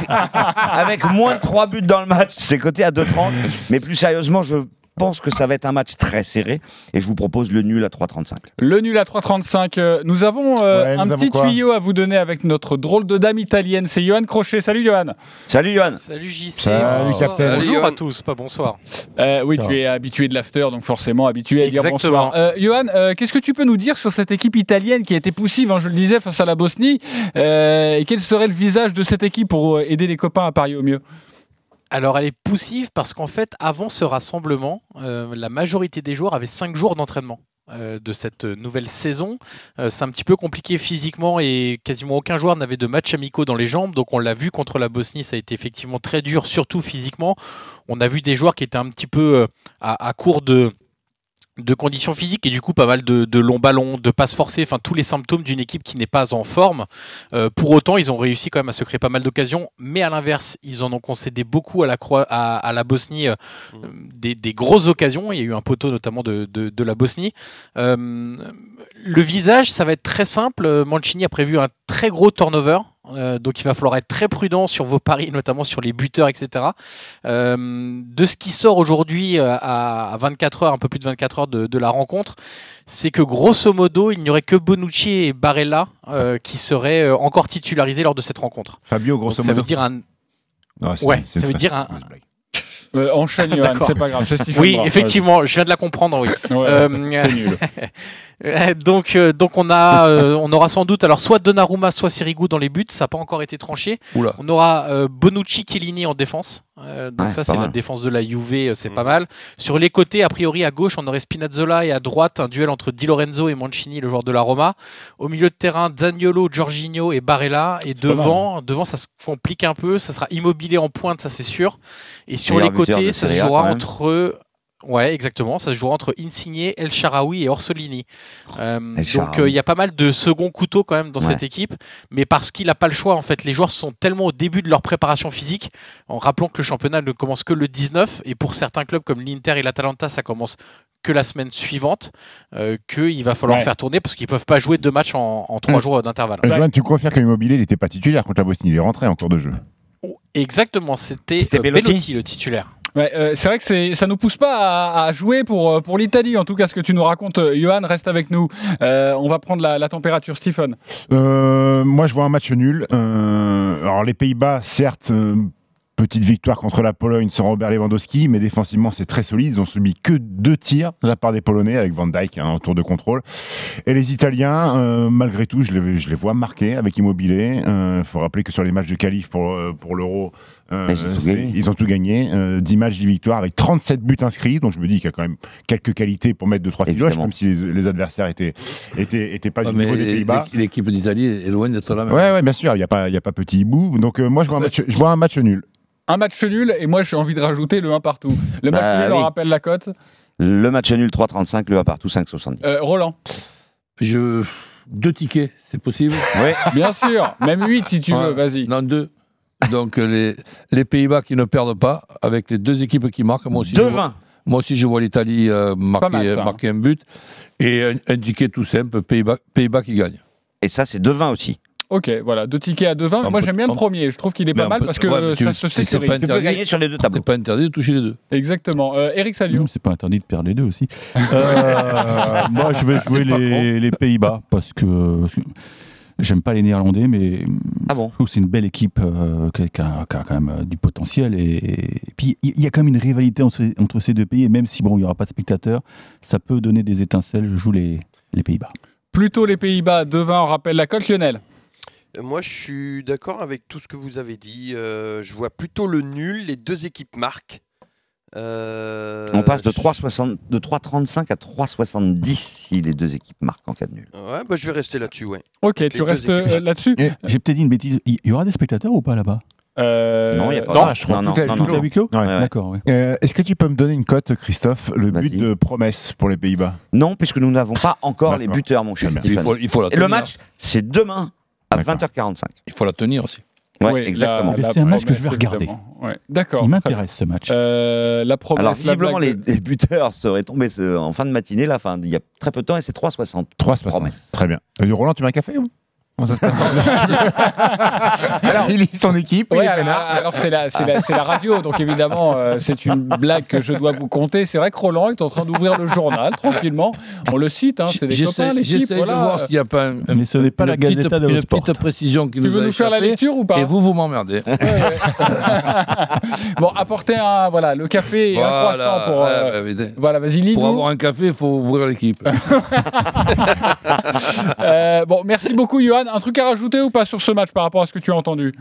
avec moins de 3 buts dans le match, c'est coté à 2,30. Mais plus sérieusement, je pense que ça va être un match très serré. Et je vous propose le nul à 3,35. Le nul à 3,35. euh, Nous avons euh, Ouais, nous un avons petit tuyau à vous donner avec notre drôle de dame italienne. C'est Johan Crochet. Salut Johan. Salut, Johan. Salut JC. Salut, bonsoir. Captain. Bonjour Salut, à tous, pas bonsoir. Euh, oui, tu es habitué de l'after, donc forcément habitué à dire bonsoir. Euh, Johan, euh, qu'est-ce que tu peux nous dire sur cette équipe italienne qui a été poussive, hein, je le disais, face à la Bosnie euh, Et quel serait le visage de cette équipe pour aider les copains à parier au mieux? Alors elle est poussive parce qu'en fait, avant ce rassemblement, euh, la majorité des joueurs avaient 5 jours d'entraînement. euh, de cette nouvelle saison. Euh, c'est un petit peu compliqué physiquement et quasiment aucun joueur n'avait de match amicaux dans les jambes. Donc on l'a vu contre la Bosnie, ça a été effectivement très dur, surtout physiquement. On a vu des joueurs qui étaient un petit peu à court de, de conditions physiques et du coup pas mal de, de longs ballons, de passes forcées, enfin tous les symptômes d'une équipe qui n'est pas en forme. Euh, pour autant, ils ont réussi quand même à se créer pas mal d'occasions, mais à l'inverse, ils en ont concédé beaucoup à la, Croi- à, à la Bosnie, euh, des, des grosses occasions. Il y a eu un poteau notamment de, de- de la Bosnie. Euh, le visage, ça va être très simple. Euh, Mancini a prévu un très gros turnover. Euh, donc il va falloir être très prudent sur vos paris, (laughs) notamment sur les buteurs, etc. Euh, de ce qui sort aujourd'hui euh, à, à 24 heures, un peu plus de 24 heures de, de la rencontre, c'est que grosso modo, il n'y aurait que Bonucci et Barella euh, qui seraient encore titularisés lors de cette rencontre. Fabio, Donc grosso ça modo. veut dire un. Non, Ouais, ça veut dire un. Euh, Enchaîne, c'est pas grave. Oui, effectivement, je viens de la comprendre, oui. Ouais, Euh, nul. (laughs) euh, donc, euh, donc on a, euh, on aura sans doute alors soit Donnarumma, soit Sirigu dans les buts. Ça n'a pas encore été tranché. Oula. On aura euh, Bonucci, Chiellini en défense. Euh, donc Ouais, ça, c'est la défense de la Juve, euh, c'est pas mal. Sur les côtés, a priori à gauche, on aurait Spinazzola et à droite un duel entre Di Lorenzo et Mancini, le joueur de la Roma. Au milieu de terrain, Zaniolo, Jorginho et Barella. Et pas mal. devant, devant, ça se complique un peu. Ça sera immobilé en pointe, ça c'est sûr. Et sur les côtés, ça se jouera entre Ouais, exactement. Ça se jouera entre Insigne, El Sharawi et Orsolini. Euh, El donc euh, il y a pas mal de second couteau quand même dans Ouais. cette équipe, mais parce qu'il n'a pas le choix en fait. Les joueurs sont tellement au début de leur préparation physique, en rappelant que le championnat ne commence que le 19 et pour certains clubs comme l'Inter et l'Atalanta, ça commence que la semaine suivante, euh, qu'il va falloir Ouais. faire tourner parce qu'ils peuvent pas jouer deux matchs en, en trois Mm. jours d'intervalle. Euh, Johan, tu confirmes que Immobilier n'était pas titulaire contre la Bosnie, il est rentré en cours de jeu? Exactement, c'était euh. Bellotti, le titulaire. Euh, c'est vrai que c'est, ça nous pousse pas à, jouer pour, euh, pour l'Italie. En tout cas, ce que tu nous racontes, euh, Johan, reste avec nous. On va prendre la, température, Stephen. Moi, je vois un match nul. Alors, les Pays-Bas, certes, petite victoire contre la Pologne sans Robert Lewandowski, mais défensivement, c'est très solide. Ils ont subi que deux tirs de la part des Polonais avec Van Dijk hein, en tour de contrôle. Et les Italiens, malgré tout, je les, vois marqués avec Immobilier. Il faut rappeler que sur les matchs de qualif pour l'Euro, euh, Ils ont tout gagné. ils ont tout gagné. Euh, 10 matchs, 10 victoires avec 37 buts inscrits. Donc je me dis qu'il y a quand même quelques qualités pour mettre 2-3 filoches, même si les, les adversaires étaient, étaient, étaient pas Ah, du niveau des Pays-Bas. L'équipe d'Italie est loin d'être la même. Ouais, ouais, bien sûr, il n'y a, pas- il y a pas petit hibou. Donc, euh, moi, je vois, un match, je vois un match nul. Un match nul, et moi, j'ai envie de rajouter le 1 partout. Le match Bah nul, on rappelle la cote. Le match nul 3,35, le 1 partout 5,70. Euh, Roland. Je... Deux tickets, c'est possible (laughs) Oui. Bien sûr, même 8 si tu Ouais. veux, vas-y. Non, deux. Donc euh, les, les Pays-Bas qui ne perdent pas, avec les deux équipes qui marquent, moi aussi. je 2,20. vois- Moi aussi, je vois l'Italie euh, marquer, mal, ça, hein. marquer un but. Et un, un ticket tout simple, Pays-Bas Pays-Bas qui gagne. Et ça, c'est 2,20 aussi. Ok, voilà, deux tickets à 2,20. On Moi, j'aime bien le premier. Je trouve qu'il est Mais pas mal peut- parce que ouais, mais tu- ça se sécurise. pas Tu peux interdit. gagner sur les deux tableaux. C'est pas interdit de toucher les deux. Exactement. Euh, Eric Salio. C'est pas interdit de perdre les deux aussi. (laughs) Euh, moi, je vais jouer les, les Pays-Bas parce que, parce que j'aime pas les Néerlandais, mais Ah bon je trouve que c'est une belle équipe euh, qui, a, qui a- qui a quand même euh, du potentiel. Et, et puis, il y a quand même une rivalité entre, entre ces deux pays. Et même si bon, il y aura pas de spectateurs, ça peut donner des étincelles. Je joue les, les Pays-Bas. Plutôt les Pays-Bas, 2,20, on rappelle la cote. Lionel. Euh, Moi, je suis d'accord avec tout ce que vous avez dit. Euh, je vois plutôt le nul. Les deux équipes marquent. Euh, On passe de je- 3,60 de 3,35 à 3,70 si les deux équipes marquent en cas de nul. Ouais, bah, je vais rester là-dessus, ouais. Ok, Les tu restes équipes. euh, là-dessus Et J'ai peut-être dit une bêtise. Il y aura des spectateurs ou pas là-bas? Euh, Non, il n'y a pas non, de- je crois non, tout est- non, tout non, est à huis clos Ouais. Ouais. D'accord, ouais. Euh, Est-ce que tu peux me donner une cote, Christophe Le but de promesse pour les Pays-Bas? Non, puisque nous n'avons pas encore les buteurs, mon cher bien. Il faut, il faut la Et tenir. le match, c'est demain à D'accord. 20h45. Il faut la tenir aussi. Ouais, Oui, exactement. c'est un match que je vais regarder. Ouais, D'accord. Il m'intéresse ce match. Euh, la promesse. Alors, visiblement, les, blague- (laughs) les buteurs seraient tombés ce- en fin de matinée, là, enfin, il y a très peu de temps, et c'est 3,60. 3,60. Promesse. Très bien. Euh, Roland, tu veux un café ou? Comment ça se passe (laughs) Alors, il lit son équipe. il Ouais, est alors, c'est la, radio, donc évidemment, euh, c'est une blague que je dois vous compter. C'est vrai que Roland est en train d'ouvrir le journal tranquillement. On le cite, hein, c'est des J'essaie copains, l'équipe. j'essaie Voilà. de voir s'il n'y a pas un, un- Mais ce n'est pas une la petite- Gazeta dello une Sport. petite précision qui Tu nous veux nous faire la lecture ou pas Et vous, vous m'emmerdez. Ouais, ouais. (laughs) bon, apportez un, voilà, le café et un croissant pour. euh. Voilà, vas-y, lis Pour avoir un café, il faut ouvrir l'équipe. (laughs) Euh, bon, merci beaucoup, Johan. Un truc à rajouter ou pas sur ce match par rapport à ce que tu as entendu?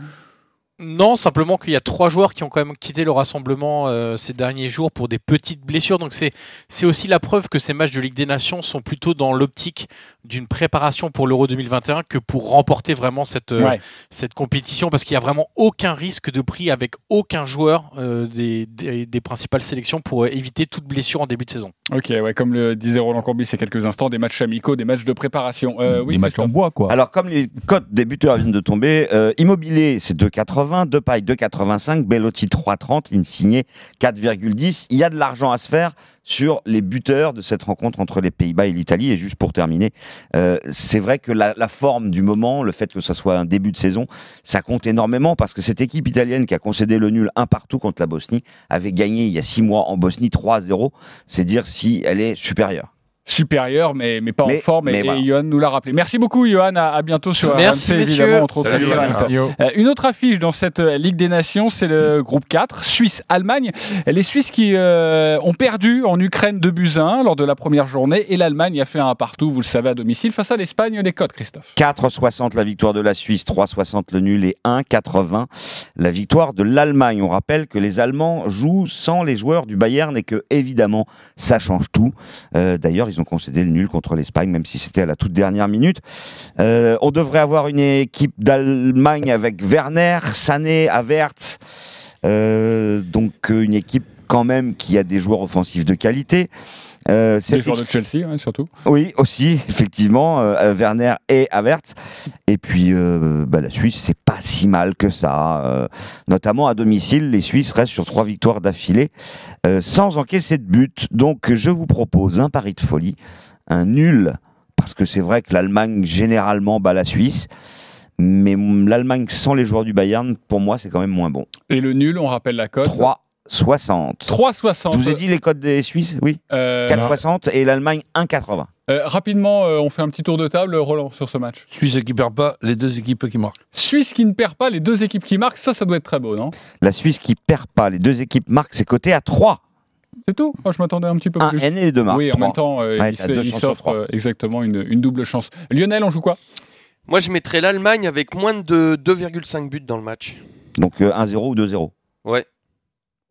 Non, simplement qu'il y a trois joueurs qui ont quand même quitté le rassemblement euh, ces derniers jours pour des petites blessures. Donc c'est c'est aussi la preuve que ces matchs de Ligue des Nations sont plutôt dans l'optique d'une préparation pour l'Euro 2021 que pour remporter vraiment cette, euh, Ouais. cette compétition parce qu'il n'y a vraiment aucun risque de prix avec aucun joueur euh, des, des, des principales sélections pour euh, éviter toute blessure en début de saison. Ok, ouais, comme le disait Roland Courbis il y a quelques instants, des matchs amicaux, des matchs de préparation. Euh, oui, Des matchs en bois, quoi. Alors, comme les cotes des buteurs viennent de tomber, euh, Immobilier, c'est 2,80, Depay 2,85, Bellotti 3,30, Insigné 4,10. Il y a de l'argent à se faire sur les buteurs de cette rencontre entre les Pays-Bas et l'Italie. Et juste pour terminer, euh, c'est vrai que la, la forme du moment, le fait que ça soit un début de saison, ça compte énormément parce que cette équipe italienne qui a concédé le nul un partout contre la Bosnie avait gagné il y a six mois en Bosnie 3-0. C'est dire si elle est supérieure. Supérieur, mais, mais pas en forme. mais et, voilà. et Johan nous l'a rappelé. Merci beaucoup, Johan. À, à bientôt sur Merci, RMC, évidemment. Retrouve Salut. Euh, une autre affiche dans cette euh, Ligue des Nations, c'est le groupe 4, Suisse-Allemagne. Les Suisses qui euh, ont perdu en Ukraine 2 buts à 1 lors de la première journée et l'Allemagne a fait un partout, vous le savez, à domicile face à l'Espagne. Les codes, Christophe. 4,60 la victoire de la Suisse, 3,60 le nul et 1,80 la victoire de l'Allemagne. On rappelle que les Allemands jouent sans les joueurs du Bayern et que évidemment ça change tout. Euh, D'ailleurs, ils ont concédé le nul contre l'Espagne, même si c'était à la toute dernière minute. Euh, on devrait avoir une équipe d'Allemagne avec Werner, Sané, Havertz. Euh, donc euh, une équipe quand même qui a des joueurs offensifs de qualité. Euh, Les joueurs de Chelsea, hein, surtout. oui, aussi, effectivement, euh, Werner et Havertz. Et puis, euh, bah, la Suisse, c'est pas si mal que ça. Euh, notamment à domicile, les Suisses restent sur trois victoires d'affilée, euh, sans encaisser de but. Donc, je vous propose un pari de folie, un nul, parce que c'est vrai que l'Allemagne, généralement, bat la Suisse. Mais l'Allemagne sans les joueurs du Bayern, pour moi, c'est quand même moins bon. Et le nul, on rappelle la cote 3,60. 3,60. Je vous ai dit les codes des Suisses, oui. Euh, 4,60 et l'Allemagne 1,80. Euh, rapidement, euh, on fait un petit tour de table, Roland, sur ce match. Suisse qui perd pas, les deux équipes qui marquent. Suisse qui ne perd pas, les deux équipes qui marquent, ça, ça doit être très beau, non? La Suisse qui perd pas, les deux équipes marquent, c'est coté à 3. C'est tout? Moi, je m'attendais un petit peu Un plus. N et les deux marques. Oui, en Trois. même temps, euh, Ouais, il se- s'offre euh, exactement une, une double chance. Lionel, on joue quoi? Moi, je mettrais l'Allemagne avec moins de 2,5 buts dans le match. Donc euh, 1-0 ou 2-0. Ouais.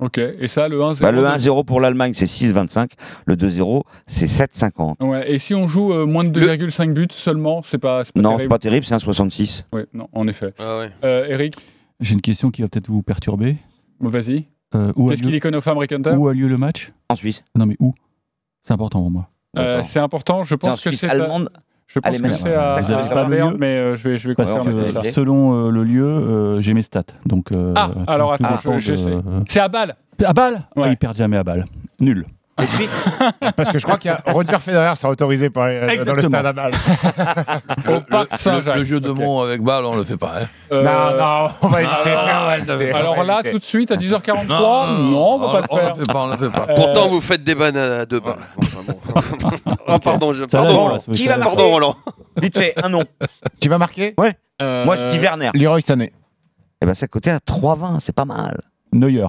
Ok, et ça, le 1-0 Bah, le de- 1-0 pour l'Allemagne, c'est 6,25. Le 2-0, c'est 7,50. Ouais, et si on joue euh, moins de 2,5 buts seulement, c'est pas, pas Non, terrible c'est pas terrible, c'est un 66. Oui, non, en effet. Ah ouais. Euh, Eric, J'ai une question qui va peut-être vous perturber. vas-y. Euh, où, a Qu'est-ce qu'il y connaît Hunter où a lieu le match En Suisse. Non, mais où? C'est important pour moi. Euh, C'est important, je pense que c'est. à- allemande. Je pense Allemande. que c'est à, Vous à pas lieu mais euh, je vais, je vais Parce confirmer que ça. selon euh, le lieu, euh, j'ai mes stats. Donc, euh, Ah, alors attends, je- je sais. C'est à Bâle À balle Ouais. Ils perdent jamais à balle. Nul. Les Suisses (laughs) Parce que je crois qu'il y a Roger Federer sera autorisé par les- dans le stade à. (laughs) Au Parc Le, Saint-Jacques. le jeu de Ok. mots avec balle, on le fait pas. hein. Euh, Non, non, on va éviter. non, on va éviter, on Alors va là, éviter. tout de suite, à 10h43, non, on va pas le on faire. le fait pas, on le fait pas. Euh, Pourtant, vous faites des bannes à deux balles. (laughs) Enfin, bon. Ah, pardon, je... Pardon, va, Roland. ça va, Qui va va. marquer Pardon, Roland. Vite fait, un nom. Tu vas marquer Ouais. Euh, Moi, je dis Werner. Leroy Sané. Eh ben, c'est coté à 3,20, c'est pas mal. Neuer.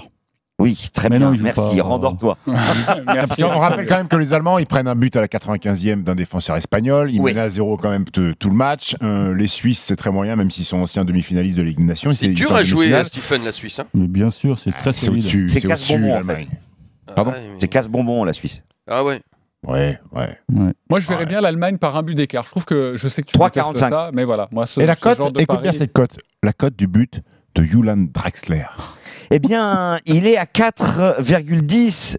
Oui, très Mais bien. non, Merci, rendors-toi. (laughs) Merci. On rappelle quand même que les Allemands, ils prennent un but à la 95e d'un défenseur espagnol. Ils Oui. menaient à zéro quand même tout le match. Euh, les Suisses, c'est très moyen, même s'ils sont anciens demi-finalistes de Ligue des Nations. C'est Ils dur à jouer, euh, Stephen, la Suisse. hein. Mais bien sûr, c'est très C'est solide. au-dessus. C'est casse-bonbon, en. Pardon Ah ouais, mais- C'est casse-bonbon, la Suisse. Ah ouais. Ouais, ouais. Moi, je verrais Ouais. bien l'Allemagne par un but d'écart. Je trouve que je sais que tu 3,45. détestes ça, mais voilà. Moi, ce, Et la cote, écoute bien cette cote. La cote du but de Julian Draxler. Eh bien, il est à 4,10.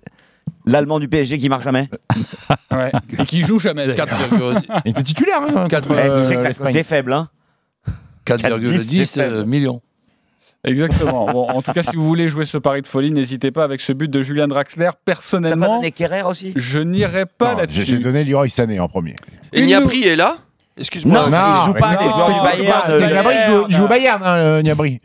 L'Allemand du PSG qui marche jamais. (laughs) Ouais. Et qui joue jamais d'ailleurs. 4,10 Il était titulaire, hein, Quatre- contre, Eh, euh, tu sais que la est faible, hein 4,10 c'est faible. euh, millions. Exactement. Bon, en tout cas, si vous voulez jouer ce pari de folie, n'hésitez pas avec ce but de Julian Draxler. T'as pas Personnellement, donné Kerrer aussi je n'irai pas Non, J'ai là-dessus. donné Leroy Sané en premier. Et Niabri est là? Excuse-moi. Non, je- il joue pas joueurs du non, Bayern. euh. Niabri, il joue, il joue au Bayern, hein, euh, Niabri.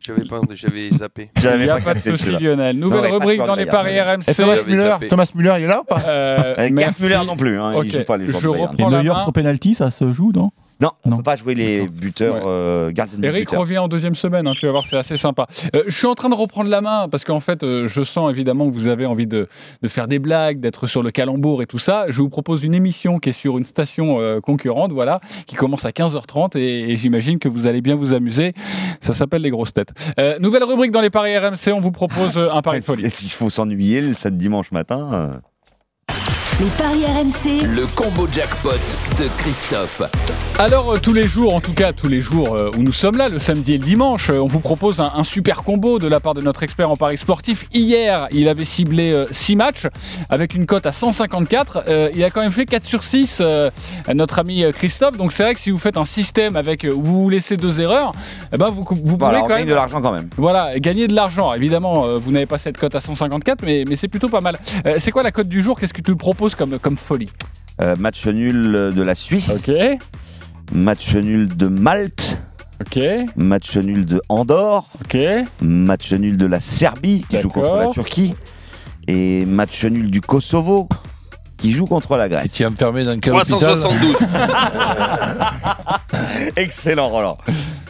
J'avais pas, j'avais zappé. Il J'avais n'y a pas de souci. Lionel. Nouvelle rubrique dans les paris. RMC. Et Thomas Müller. Thomas Müller, il est là ou pas? Euh, Müller non plus, hein, il joue pas les joueurs je Bayern. Et reprends la Neuer main. sur penalty, ça se joue, non? Non, on Non. peut pas jouer les buteurs Ouais. euh, gardiens de Eric buteurs. revient en deuxième semaine, hein, tu vas voir, c'est assez sympa. Euh, je suis en train de reprendre la main parce qu'en fait, euh, je sens évidemment que vous avez envie de, de faire des blagues, d'être sur le calembour et tout ça. Je vous propose une émission qui est sur une station euh, concurrente, voilà, qui commence à 15h30 et, et j'imagine que vous allez bien vous amuser. Ça s'appelle les grosses têtes. Nouvelle rubrique dans les paris RMC, on vous propose un pari (laughs) de folie. S'il faut s'ennuyer le samedi dimanche matin. Les paris RMC, Le combo jackpot de Christophe. Alors euh, tous les jours, en tout cas tous les jours euh, où nous sommes là, le samedi et le dimanche, euh, on vous propose un, un super combo de la part de notre expert en paris sportif. Hier, il avait ciblé 6 matchs avec une cote à 154. Euh, il a quand même fait 4 sur 6, euh, notre ami Christophe. Donc c'est vrai que si vous faites un système avec euh, où vous laissez deux erreurs, eh ben vous, vous pouvez on quand même de l'argent quand même. voilà, gagner de l'argent. Évidemment, euh, vous n'avez pas cette cote à 154, mais, mais c'est plutôt pas mal. Euh, c'est quoi la cote du jour? Qu'est-ce que tu nous comme, comme folie Euh, match nul de la Suisse, Ok, match nul de Malte, ok, match nul de Andorre, ok. match nul de la Serbie qui joue contre la D'accord. Turquie et match nul du Kosovo qui joue contre la Et Grèce. tu es enfermé dans quel hôpital 372. (laughs) Excellent Roland.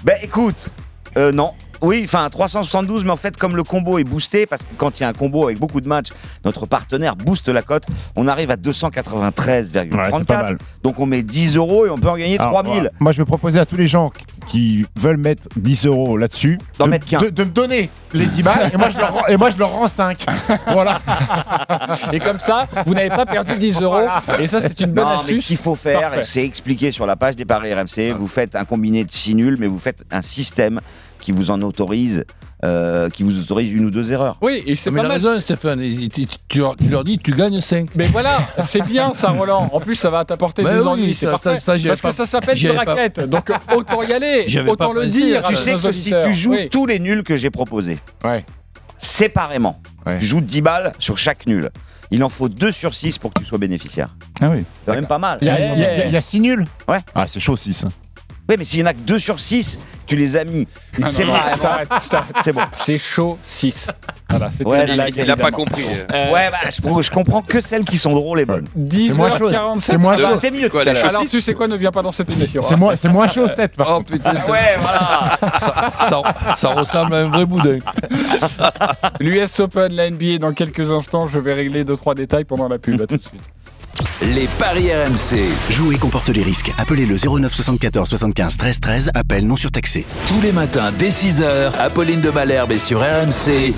Ben écoute, euh, non. Oui, enfin 372, mais en fait comme le combo est boosté, parce que quand il y a un combo avec beaucoup de matchs, notre partenaire booste la cote, on arrive à 293,34. Ouais, c'est pas mal. donc on met 10 euros et on peut en gagner Alors, 3000. voilà. Moi, je vais proposer à tous les gens qui veulent mettre 10 euros là-dessus D'en de, me donner les 10 balles et moi, je leur, rends- et moi, je leur rends 5. (laughs) voilà. Et comme ça, vous n'avez pas perdu 10 euros. Et ça, c'est une bonne Non, mais ce astuce. qu'il faut faire, c'est expliquer sur la page des paris RMC, vous faites un combiné de 6 nuls, mais vous faites un système qui vous en autorise, euh, qui vous autorise une ou deux erreurs. Oui, et c'est pas mal. raison, Stéphane. Tu, tu leur, dis, tu gagnes 5. Mais voilà, c'est bien ça, Roland. En plus, ça va t'apporter Mais des oui, ennuis, c'est ça- parfait. ça- ça, j'y Parce que ça s'appelle une pas- raquette. Donc autant y aller, autant le pensé. dire. Tu sais que si tu joues Oui. tous les nuls que j'ai proposés, Ouais. séparément, Ouais. tu joues 10 balles sur chaque nul. Il en faut 2 sur 6 pour que tu sois bénéficiaire. Ah oui. C'est quand même pas mal. Il y a 6 nuls Ouais. Ah, c'est chaud 6. Ouais, mais s'il y en a que 2 sur 6, tu les as mis. Ah c'est. C'est bon. C'est chaud 6. Voilà, c'était Ouais, une il- blague, il a pas compris. Euh, Ouais, bah, je, je comprends que celles qui sont drôles et bonnes. 10h47. C'est moins chaud. C'était mieux tout Quoi, à les l'heure. Alors tu sais quoi, ne viens pas dans cette émission. C'est hein. moins, c'est moins chaud 7 par (laughs) Oh putain, ça- Ouais, voilà. ça, ça- ça ressemble à un vrai boudin. L'US Open, la NBA, dans quelques instants, je vais régler 2-3 détails pendant la pub. À tout de suite. Les paris RMC. Jouer comporte les risques. Appelez le 09 74 75 13 13. Appel non surtaxé. Tous les matins dès 6h, Apolline de Malherbe est sur RMC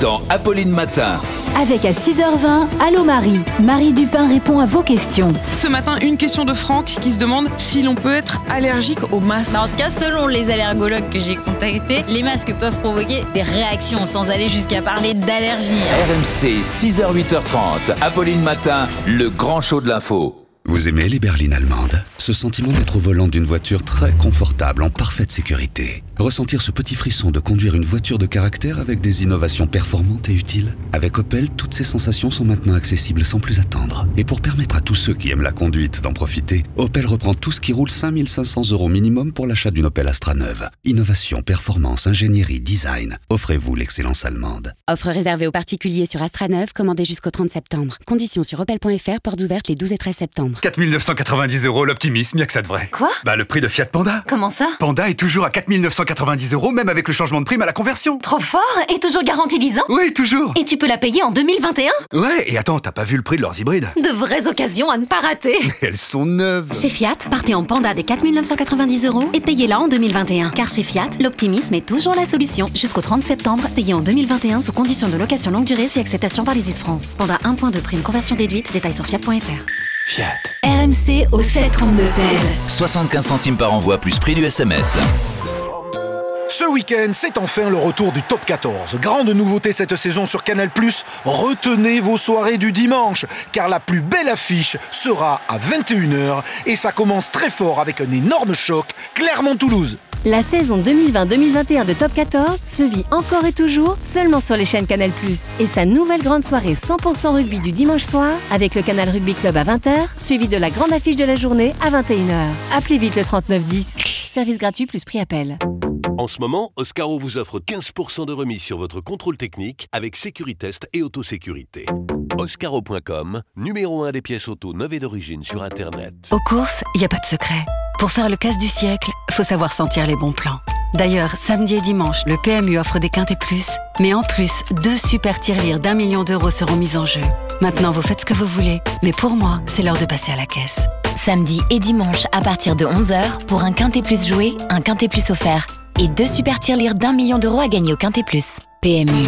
dans Apolline Matin. Avec à 6h20, Allô Marie. Marie Dupin répond à vos questions. Ce matin, une question de Franck qui se demande si l'on peut être allergique aux masques. Bah, en tout cas, selon les allergologues que j'ai contactés, les masques peuvent provoquer des réactions sans aller jusqu'à parler d'allergie. RMC 6h 8h30, Apolline Matin, le grand show de l'info. Vous aimez les berlines allemandes? Ce sentiment d'être au volant d'une voiture très confortable, en parfaite sécurité. Ressentir ce petit frisson de conduire une voiture de caractère avec des innovations performantes et utiles? Avec Opel, toutes ces sensations sont maintenant accessibles sans plus attendre. Et pour permettre à tous ceux qui aiment la conduite d'en profiter, Opel reprend tout ce qui roule 5500 euros minimum pour l'achat d'une Opel Astra neuve. Innovation, performance, ingénierie, design. Offrez-vous l'excellence allemande. Offre réservée aux particuliers sur Astra 9, commandée jusqu'au 30 septembre. Conditions sur opel.fr, portes ouvertes les 12 et 13 septembre. 4990 euros l'optimisme, y'a que ça de vrai. Quoi? Bah le prix de Fiat Panda. Comment ça? Panda est toujours à 4990 euros, même avec le changement de prime à la conversion. Trop fort et toujours garantie 10 ans? Oui, toujours. Et tu peux la payer en 2021 Ouais, et attends, t'as pas vu le prix de leurs hybrides? De vraies occasions à ne pas rater (laughs) Elles sont neuves. Chez Fiat, partez en Panda des 4 990 euros et payez-la en 2021. Car chez Fiat, l'optimisme est toujours la solution. Jusqu'au 30 septembre, payez en 2021 sous condition de location longue durée si acceptation par les France. Panda 1.2 prime conversion déduite, détails sur fiat.fr. Fiat. RMC au 732 16. 75 centimes par envoi plus prix du SMS. Ce week-end, c'est enfin le retour du Top 14. Grande nouveauté cette saison sur Canal+, retenez vos soirées du dimanche, car la plus belle affiche sera à 21h, et ça commence très fort avec un énorme choc, Clermont-Toulouse. La saison 2020-2021 de Top 14 se vit encore et toujours seulement sur les chaînes Canal+. Et sa nouvelle grande soirée 100% rugby du dimanche soir avec le Canal Rugby Club à 20h, suivi de la grande affiche de la journée à 21h. Appelez vite le 3910. Service gratuit plus prix appel. En ce moment, Oscaro vous offre 15% de remise sur votre contrôle technique avec Sécuritest et autosécurité. Oscaro.com, numéro 1 des pièces auto neuves et d'origine sur Internet. Aux courses, il n'y a pas de secret. Pour faire le casse du siècle, faut savoir sentir les bons plans. D'ailleurs, samedi et dimanche, le PMU offre des quintés plus, mais en plus, deux super tirelires d'un million d'euros seront mis en jeu. Maintenant, vous faites ce que vous voulez, mais pour moi, c'est l'heure de passer à la caisse. Samedi et dimanche à partir de 11h, pour un Quintet Plus joué, un Quintet Plus offert. Et deux super tirelires d'un million d'euros à gagner au Quintet Plus. PMU.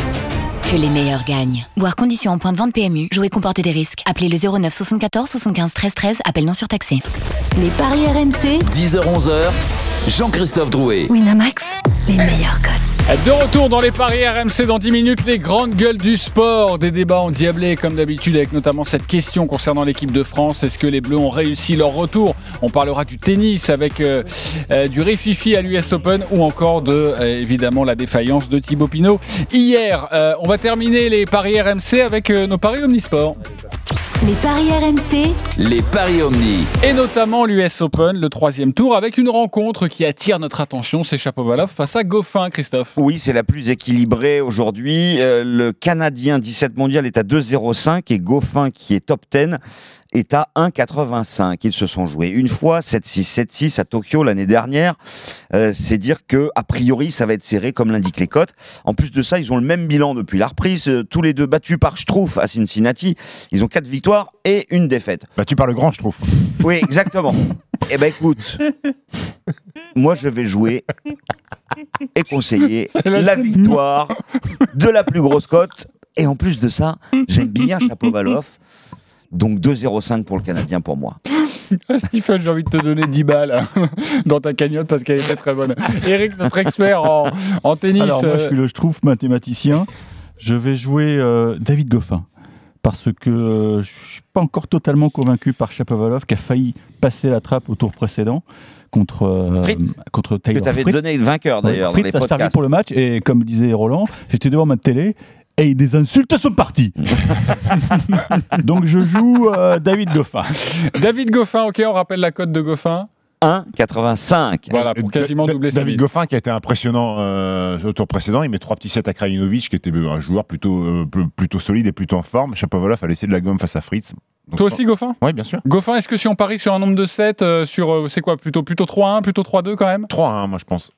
Que les meilleurs gagnent. Voir conditions en point de vente PMU. Jouer comporte des risques. Appelez le 09 74 75 13 13. Appel non surtaxé. Les paris RMC, 10h-11h, Jean-Christophe Drouet. Winamax, les meilleurs codes. De retour dans les paris RMC dans 10 minutes, les grandes gueules du sport, des débats endiablés comme d'habitude avec notamment cette question concernant l'équipe de France. Est-ce que les Bleus ont réussi leur retour? On parlera du tennis avec euh, euh, du Rififi à l'US Open ou encore de euh, évidemment la défaillance de Thibaut Pinot hier. Euh, on va terminer les paris RMC avec euh, nos paris omnisport. Les paris RMC, Les paris Omni. Et notamment l'US Open, le troisième tour, avec une rencontre qui attire notre attention, c'est Chapovalov face à Goffin, Christophe. Oui, c'est la plus équilibrée aujourd'hui. Euh, le Canadien 17 mondial est à 2,05 et Goffin, qui est top 10, est à 1,85. Ils se sont joués une fois, 7-6, 7-6 à Tokyo l'année dernière. Euh, c'est dire que, a priori, ça va être serré comme l'indiquent les cotes. En plus de ça, ils ont le même bilan depuis la reprise. Euh, Tous les deux battus par Schtroumpf à Cincinnati. Ils ont quatre victoires et une défaite. Battu par le grand Schtroumpf. Oui, exactement. (laughs) eh ben écoute, moi je vais jouer et conseiller la victoire de la plus grosse cote. Et en plus de ça, j'aime bien Chapovalov. Donc 2,05 pour le Canadien pour moi. (laughs) Ah, Stephen, j'ai envie de te donner 10 balles hein, (laughs) dans ta cagnotte parce qu'elle était très bonne. Eric, notre expert en, en tennis. Alors moi, je euh, suis le Schtroumpf mathématicien. Je vais jouer euh, David Goffin. Parce que euh, je suis pas encore totalement convaincu par Chapovalov qui a failli passer la trappe au tour précédent contre, euh, Fritz, contre Taylor que t'avais Fritz. donné vainqueur, d'ailleurs, Ouais, dans Fritz les a servi pour le match et comme disait Roland, j'étais devant ma télé et des insultes sont parties. (laughs) Donc je joue euh, David Goffin. David Goffin, ok, on rappelle la cote de Goffin. 1,85. Voilà, pour quasiment Da- doubler sa David. Goffin qui a été impressionnant euh, au tour précédent, il met trois petits sets à Krajinovic qui était un joueur plutôt, euh, pl- plutôt solide et plutôt en forme. Chapovalov a laissé de la gomme face à Fritz. Donc, Toi aussi, Goffin? Oui, bien sûr. Goffin, est-ce que si on parie sur un nombre de 7, sur euh, c'est quoi plutôt plutôt 3-1, plutôt 3-2 quand même? 3-1, moi je pense.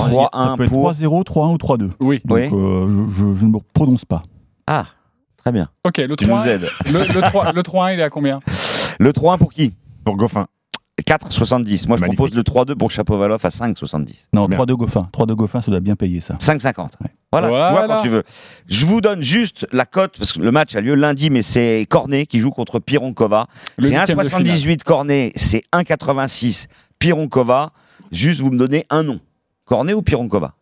Ça 3-1 peut être pour. 3-0, 3-1 ou 3-2. Oui. Donc Oui. euh, je, je- je ne me prononce pas. Ah, très bien. Ok, le Tu nous 3 aides. le, le 3 le 3-1, il est à combien? Le 3-1 pour qui? Pour Goffin. 4,70. Moi, je Magnifique. propose le 3-2 pour Chapovalov à 5,70. Non, Bien. 3-2 Goffin. 3-2 Goffin, ça doit bien payer ça. 5,50. Voilà, tu vois Voilà. quand tu veux. Je vous donne juste la cote, parce que le match a lieu lundi, mais c'est Cornet qui joue contre Pironkova. Le C'est huitième de 1,78 Cornet, c'est 1,86 Pironkova. Juste, vous me donnez un nom. Cornet ou Pironkova?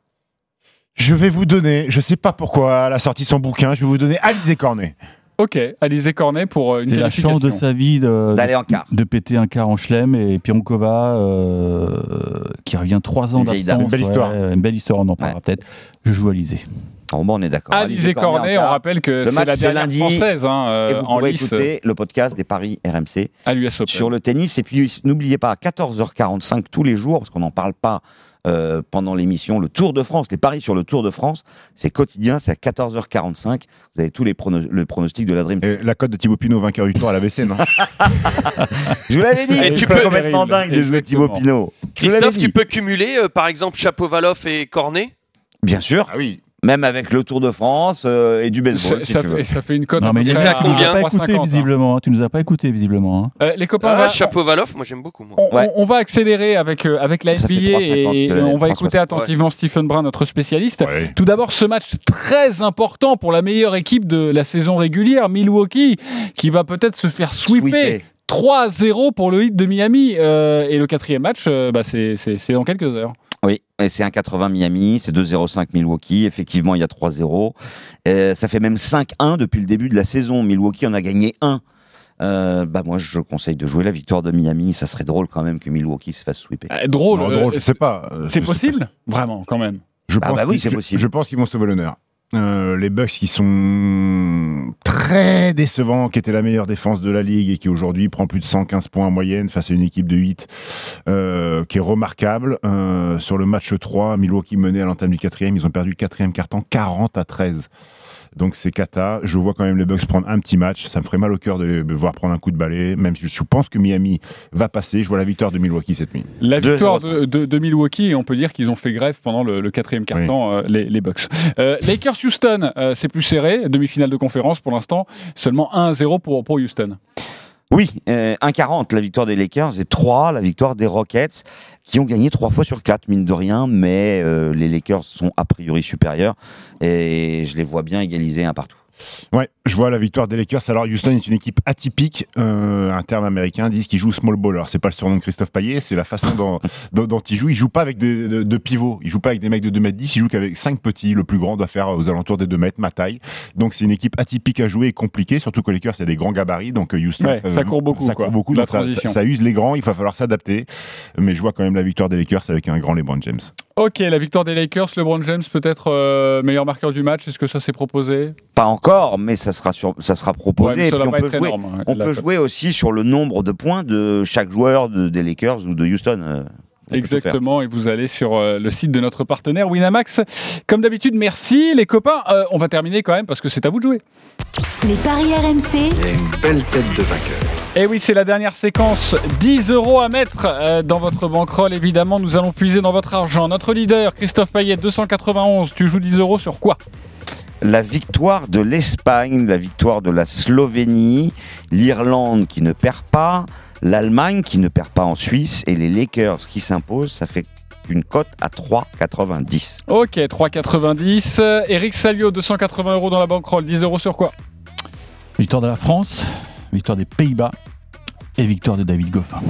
Je vais vous donner, je sais pas pourquoi, à la sortie de son bouquin, je vais vous donner Alizé Cornet. Ok, Alizé Cornet pour euh, une C'est la chance de sa vie de, D'aller en quart. de péter un quart en chelem et Pironkova euh, qui revient trois ans d'absence. Une belle histoire. ouais, une belle histoire, on en parlera peut-être. Je joue Alizé. Bon, bon, on est d'accord. Alizé Cornet, on rappelle que Le c'est match, la c'est dernière lundi, française hein, euh, Et vous en pourrez lice écouter le podcast des paris RMC à sur le tennis. Et puis, n'oubliez pas, à 14h45 tous les jours, parce qu'on n'en parle pas euh, pendant l'émission, le Tour de France, les paris sur le Tour de France, c'est quotidien, c'est à 14h45. Vous avez tous les pronos- le pronostic de la Dream. Et la cote de Thibaut Pinot, vainqueur du tour à la WC, non (laughs) Je vous l'avais dit, tu peux- complètement dingue de jouer Thibaut. Pinot. Christophe, tu peux cumuler, euh, par exemple, Chapovalov et Cornet? Bien sûr, Ah oui. Même avec le Tour de France euh, et du ça, baseball, si ça tu veux. fait, ça fait une cote Non, mais tu nous as pas écouté 3,50, hein. visiblement. hein. Tu nous as pas écouté visiblement. hein. Euh, les copains, on Ah, va- Chapovalov, moi j'aime beaucoup. Moi. On, Ouais. on- on va accélérer avec, euh, avec la NBA 3,50 et on va 3,60. écouter attentivement Stephen Brun, notre spécialiste. Ouais. Tout d'abord, ce match très important pour la meilleure équipe de la saison régulière, Milwaukee, qui va peut-être se faire sweeper. Sweeper. 3-0 pour le hit de Miami. Euh, et le quatrième match, euh, bah, c'est c'est- c'est dans quelques heures. Et c'est 1,80 Miami, c'est 2,05 Milwaukee. Effectivement, il y a 3-0. Euh, ça fait même 5-1 depuis le début de la saison. Milwaukee en a gagné 1. Euh, bah moi, je conseille de jouer la victoire de Miami. Ça serait drôle quand même que Milwaukee se fasse sweeper. Euh, drôle, Non, euh, drôle, je sais pas. Euh, c'est possible? Vraiment, quand même. Je Ah pense bah oui, c'est je- possible. Je pense qu'ils vont sauver l'honneur. Euh, les Bucks qui sont très décevants, qui étaient la meilleure défense de la ligue et qui aujourd'hui prend plus de 115 points en moyenne face à une équipe de 8 euh, qui est remarquable. Euh, sur le match 3, Milwaukee menait à l'entame du quatrième, ils ont perdu le quatrième carton 40 à 13. Donc c'est cata. Je vois quand même les Bucks prendre un petit match. Ça me ferait mal au cœur de les voir prendre un coup de balai, même si je pense que Miami va passer. Je vois la victoire de Milwaukee cette nuit. La victoire de, de- de Milwaukee, et on peut dire qu'ils ont fait grève pendant le, le quatrième quart-temps, euh, les, les Bucks. Euh, Lakers-Houston, euh, c'est plus serré, demi-finale de conférence pour l'instant, seulement 1-0 pour, pour Houston. Oui, euh, 1,40 la victoire des Lakers et 3 la victoire des Rockets qui ont gagné 3 fois sur 4, mine de rien, mais euh, les Lakers sont a priori supérieurs et je les vois bien égaliser un partout. Ouais, je vois la victoire des Lakers. Alors Houston est une équipe atypique. Euh, un terme américain disent qu'ils jouent small ball. Alors c'est pas le surnom de Christophe Payet, c'est la façon dont, (laughs) dont, dont ils jouent. Ils jouent pas avec des de, de pivots. Ils jouent pas avec des mecs de 2 mètres 10. Ils jouent qu'avec 5 petits. Le plus grand doit faire aux alentours des 2 mètres, ma taille. Donc c'est une équipe atypique à jouer et compliquée. Surtout que les Lakers c'est des grands gabarits. Donc euh, Houston, Ouais, ça court beaucoup, Ça quoi. court beaucoup. La donc ça, transition. ça- ça use les grands. Il va falloir s'adapter. Mais je vois quand même la victoire des Lakers avec un grand LeBron James. Ok, la victoire des Lakers, LeBron James peut-être euh, meilleur marqueur du match, est-ce que ça s'est proposé? Pas encore, mais ça sera, sur, ça sera proposé. Ouais, ça on peut, jouer, énorme, on peut jouer aussi sur le nombre de points de chaque joueur de- des Lakers ou de Houston. euh, on. Exactement, et vous allez sur euh, le site de notre partenaire Winamax. Comme d'habitude, merci les copains. Euh, on va terminer quand même parce que c'est à vous de jouer. Les paris RMC. Il y a une belle tête de vainqueur. Et Eh oui, c'est la dernière séquence. 10 euros à mettre euh, dans votre bankroll. Évidemment, nous allons puiser dans votre argent. Notre leader, Christophe Payet, 291. Tu joues 10 euros sur quoi? La victoire de l'Espagne, la victoire de la Slovénie, l'Irlande qui ne perd pas, l'Allemagne qui ne perd pas en Suisse et les Lakers qui s'imposent, ça fait une cote à 3,90. Ok, 3,90. Euh, Eric Salio, 280 euros dans la bankroll. 10 euros sur quoi? Victoire de la France, victoire des Pays-Bas et victoire de David Goffin.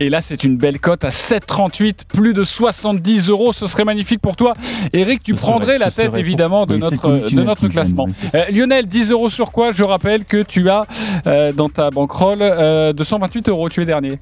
Et là, c'est une belle cote à 7,38, plus de 70 euros. Ce serait magnifique pour toi. Eric, tu Ce serait- prendrais la tête évidemment pour- de notre, de notre classement. Euh, Lionel, 10 euros sur quoi Je rappelle que tu as euh, dans ta bankroll euh, 228 euros. Tu es dernier.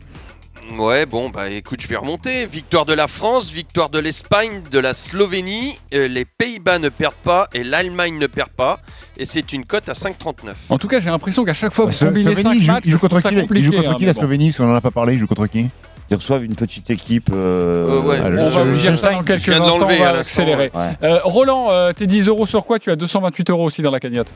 Ouais, bon, bah écoute, je vais remonter. Victoire de la France, victoire de l'Espagne, de la Slovénie. euh, les Pays-Bas ne perdent pas et l'Allemagne ne perd pas. Et c'est une cote à 5,39. En tout cas, j'ai l'impression qu'à chaque fois que vous Slo- combinez Slovénie, 5 il joue- matchs, il joue je trouve contre ça qui, il joue compliqué, contre hein, qui la bon. Slovénie Parce qu'on en a pas parlé. Il joue contre qui? Ils reçoivent une petite équipe. euh, Euh, ouais. Le- On va vous dire ça dans quelques instants, on à accélérer. ouais. Euh, Roland, euh, tes 10 euros sur quoi? Tu as 228 euros aussi dans la cagnotte.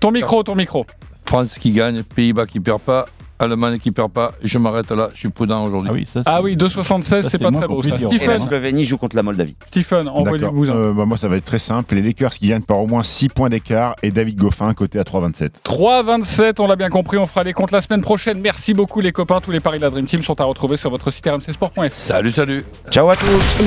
Ton micro, ton micro. France qui gagne, Pays-Bas qui perd pas, Allemagne qui perd pas. Je m'arrête là, je suis prudent aujourd'hui. Ah oui, ça, Ah oui, 2,76, Ça, c'est pas très beau ça. Et la Stephen, Slovénie joue contre la Moldavie. Stephen, envoie du bousin. Euh, bah, moi, ça va être très simple. Les Lakers qui gagnent par au moins 6 points d'écart et David Goffin côté à 3,27. 3,27, on l'a bien compris, on fera les comptes la semaine prochaine. Merci beaucoup les copains, tous les paris de la Dream Team sont à retrouver sur votre site rmcsport.fr. Salut, salut. Ciao à tous.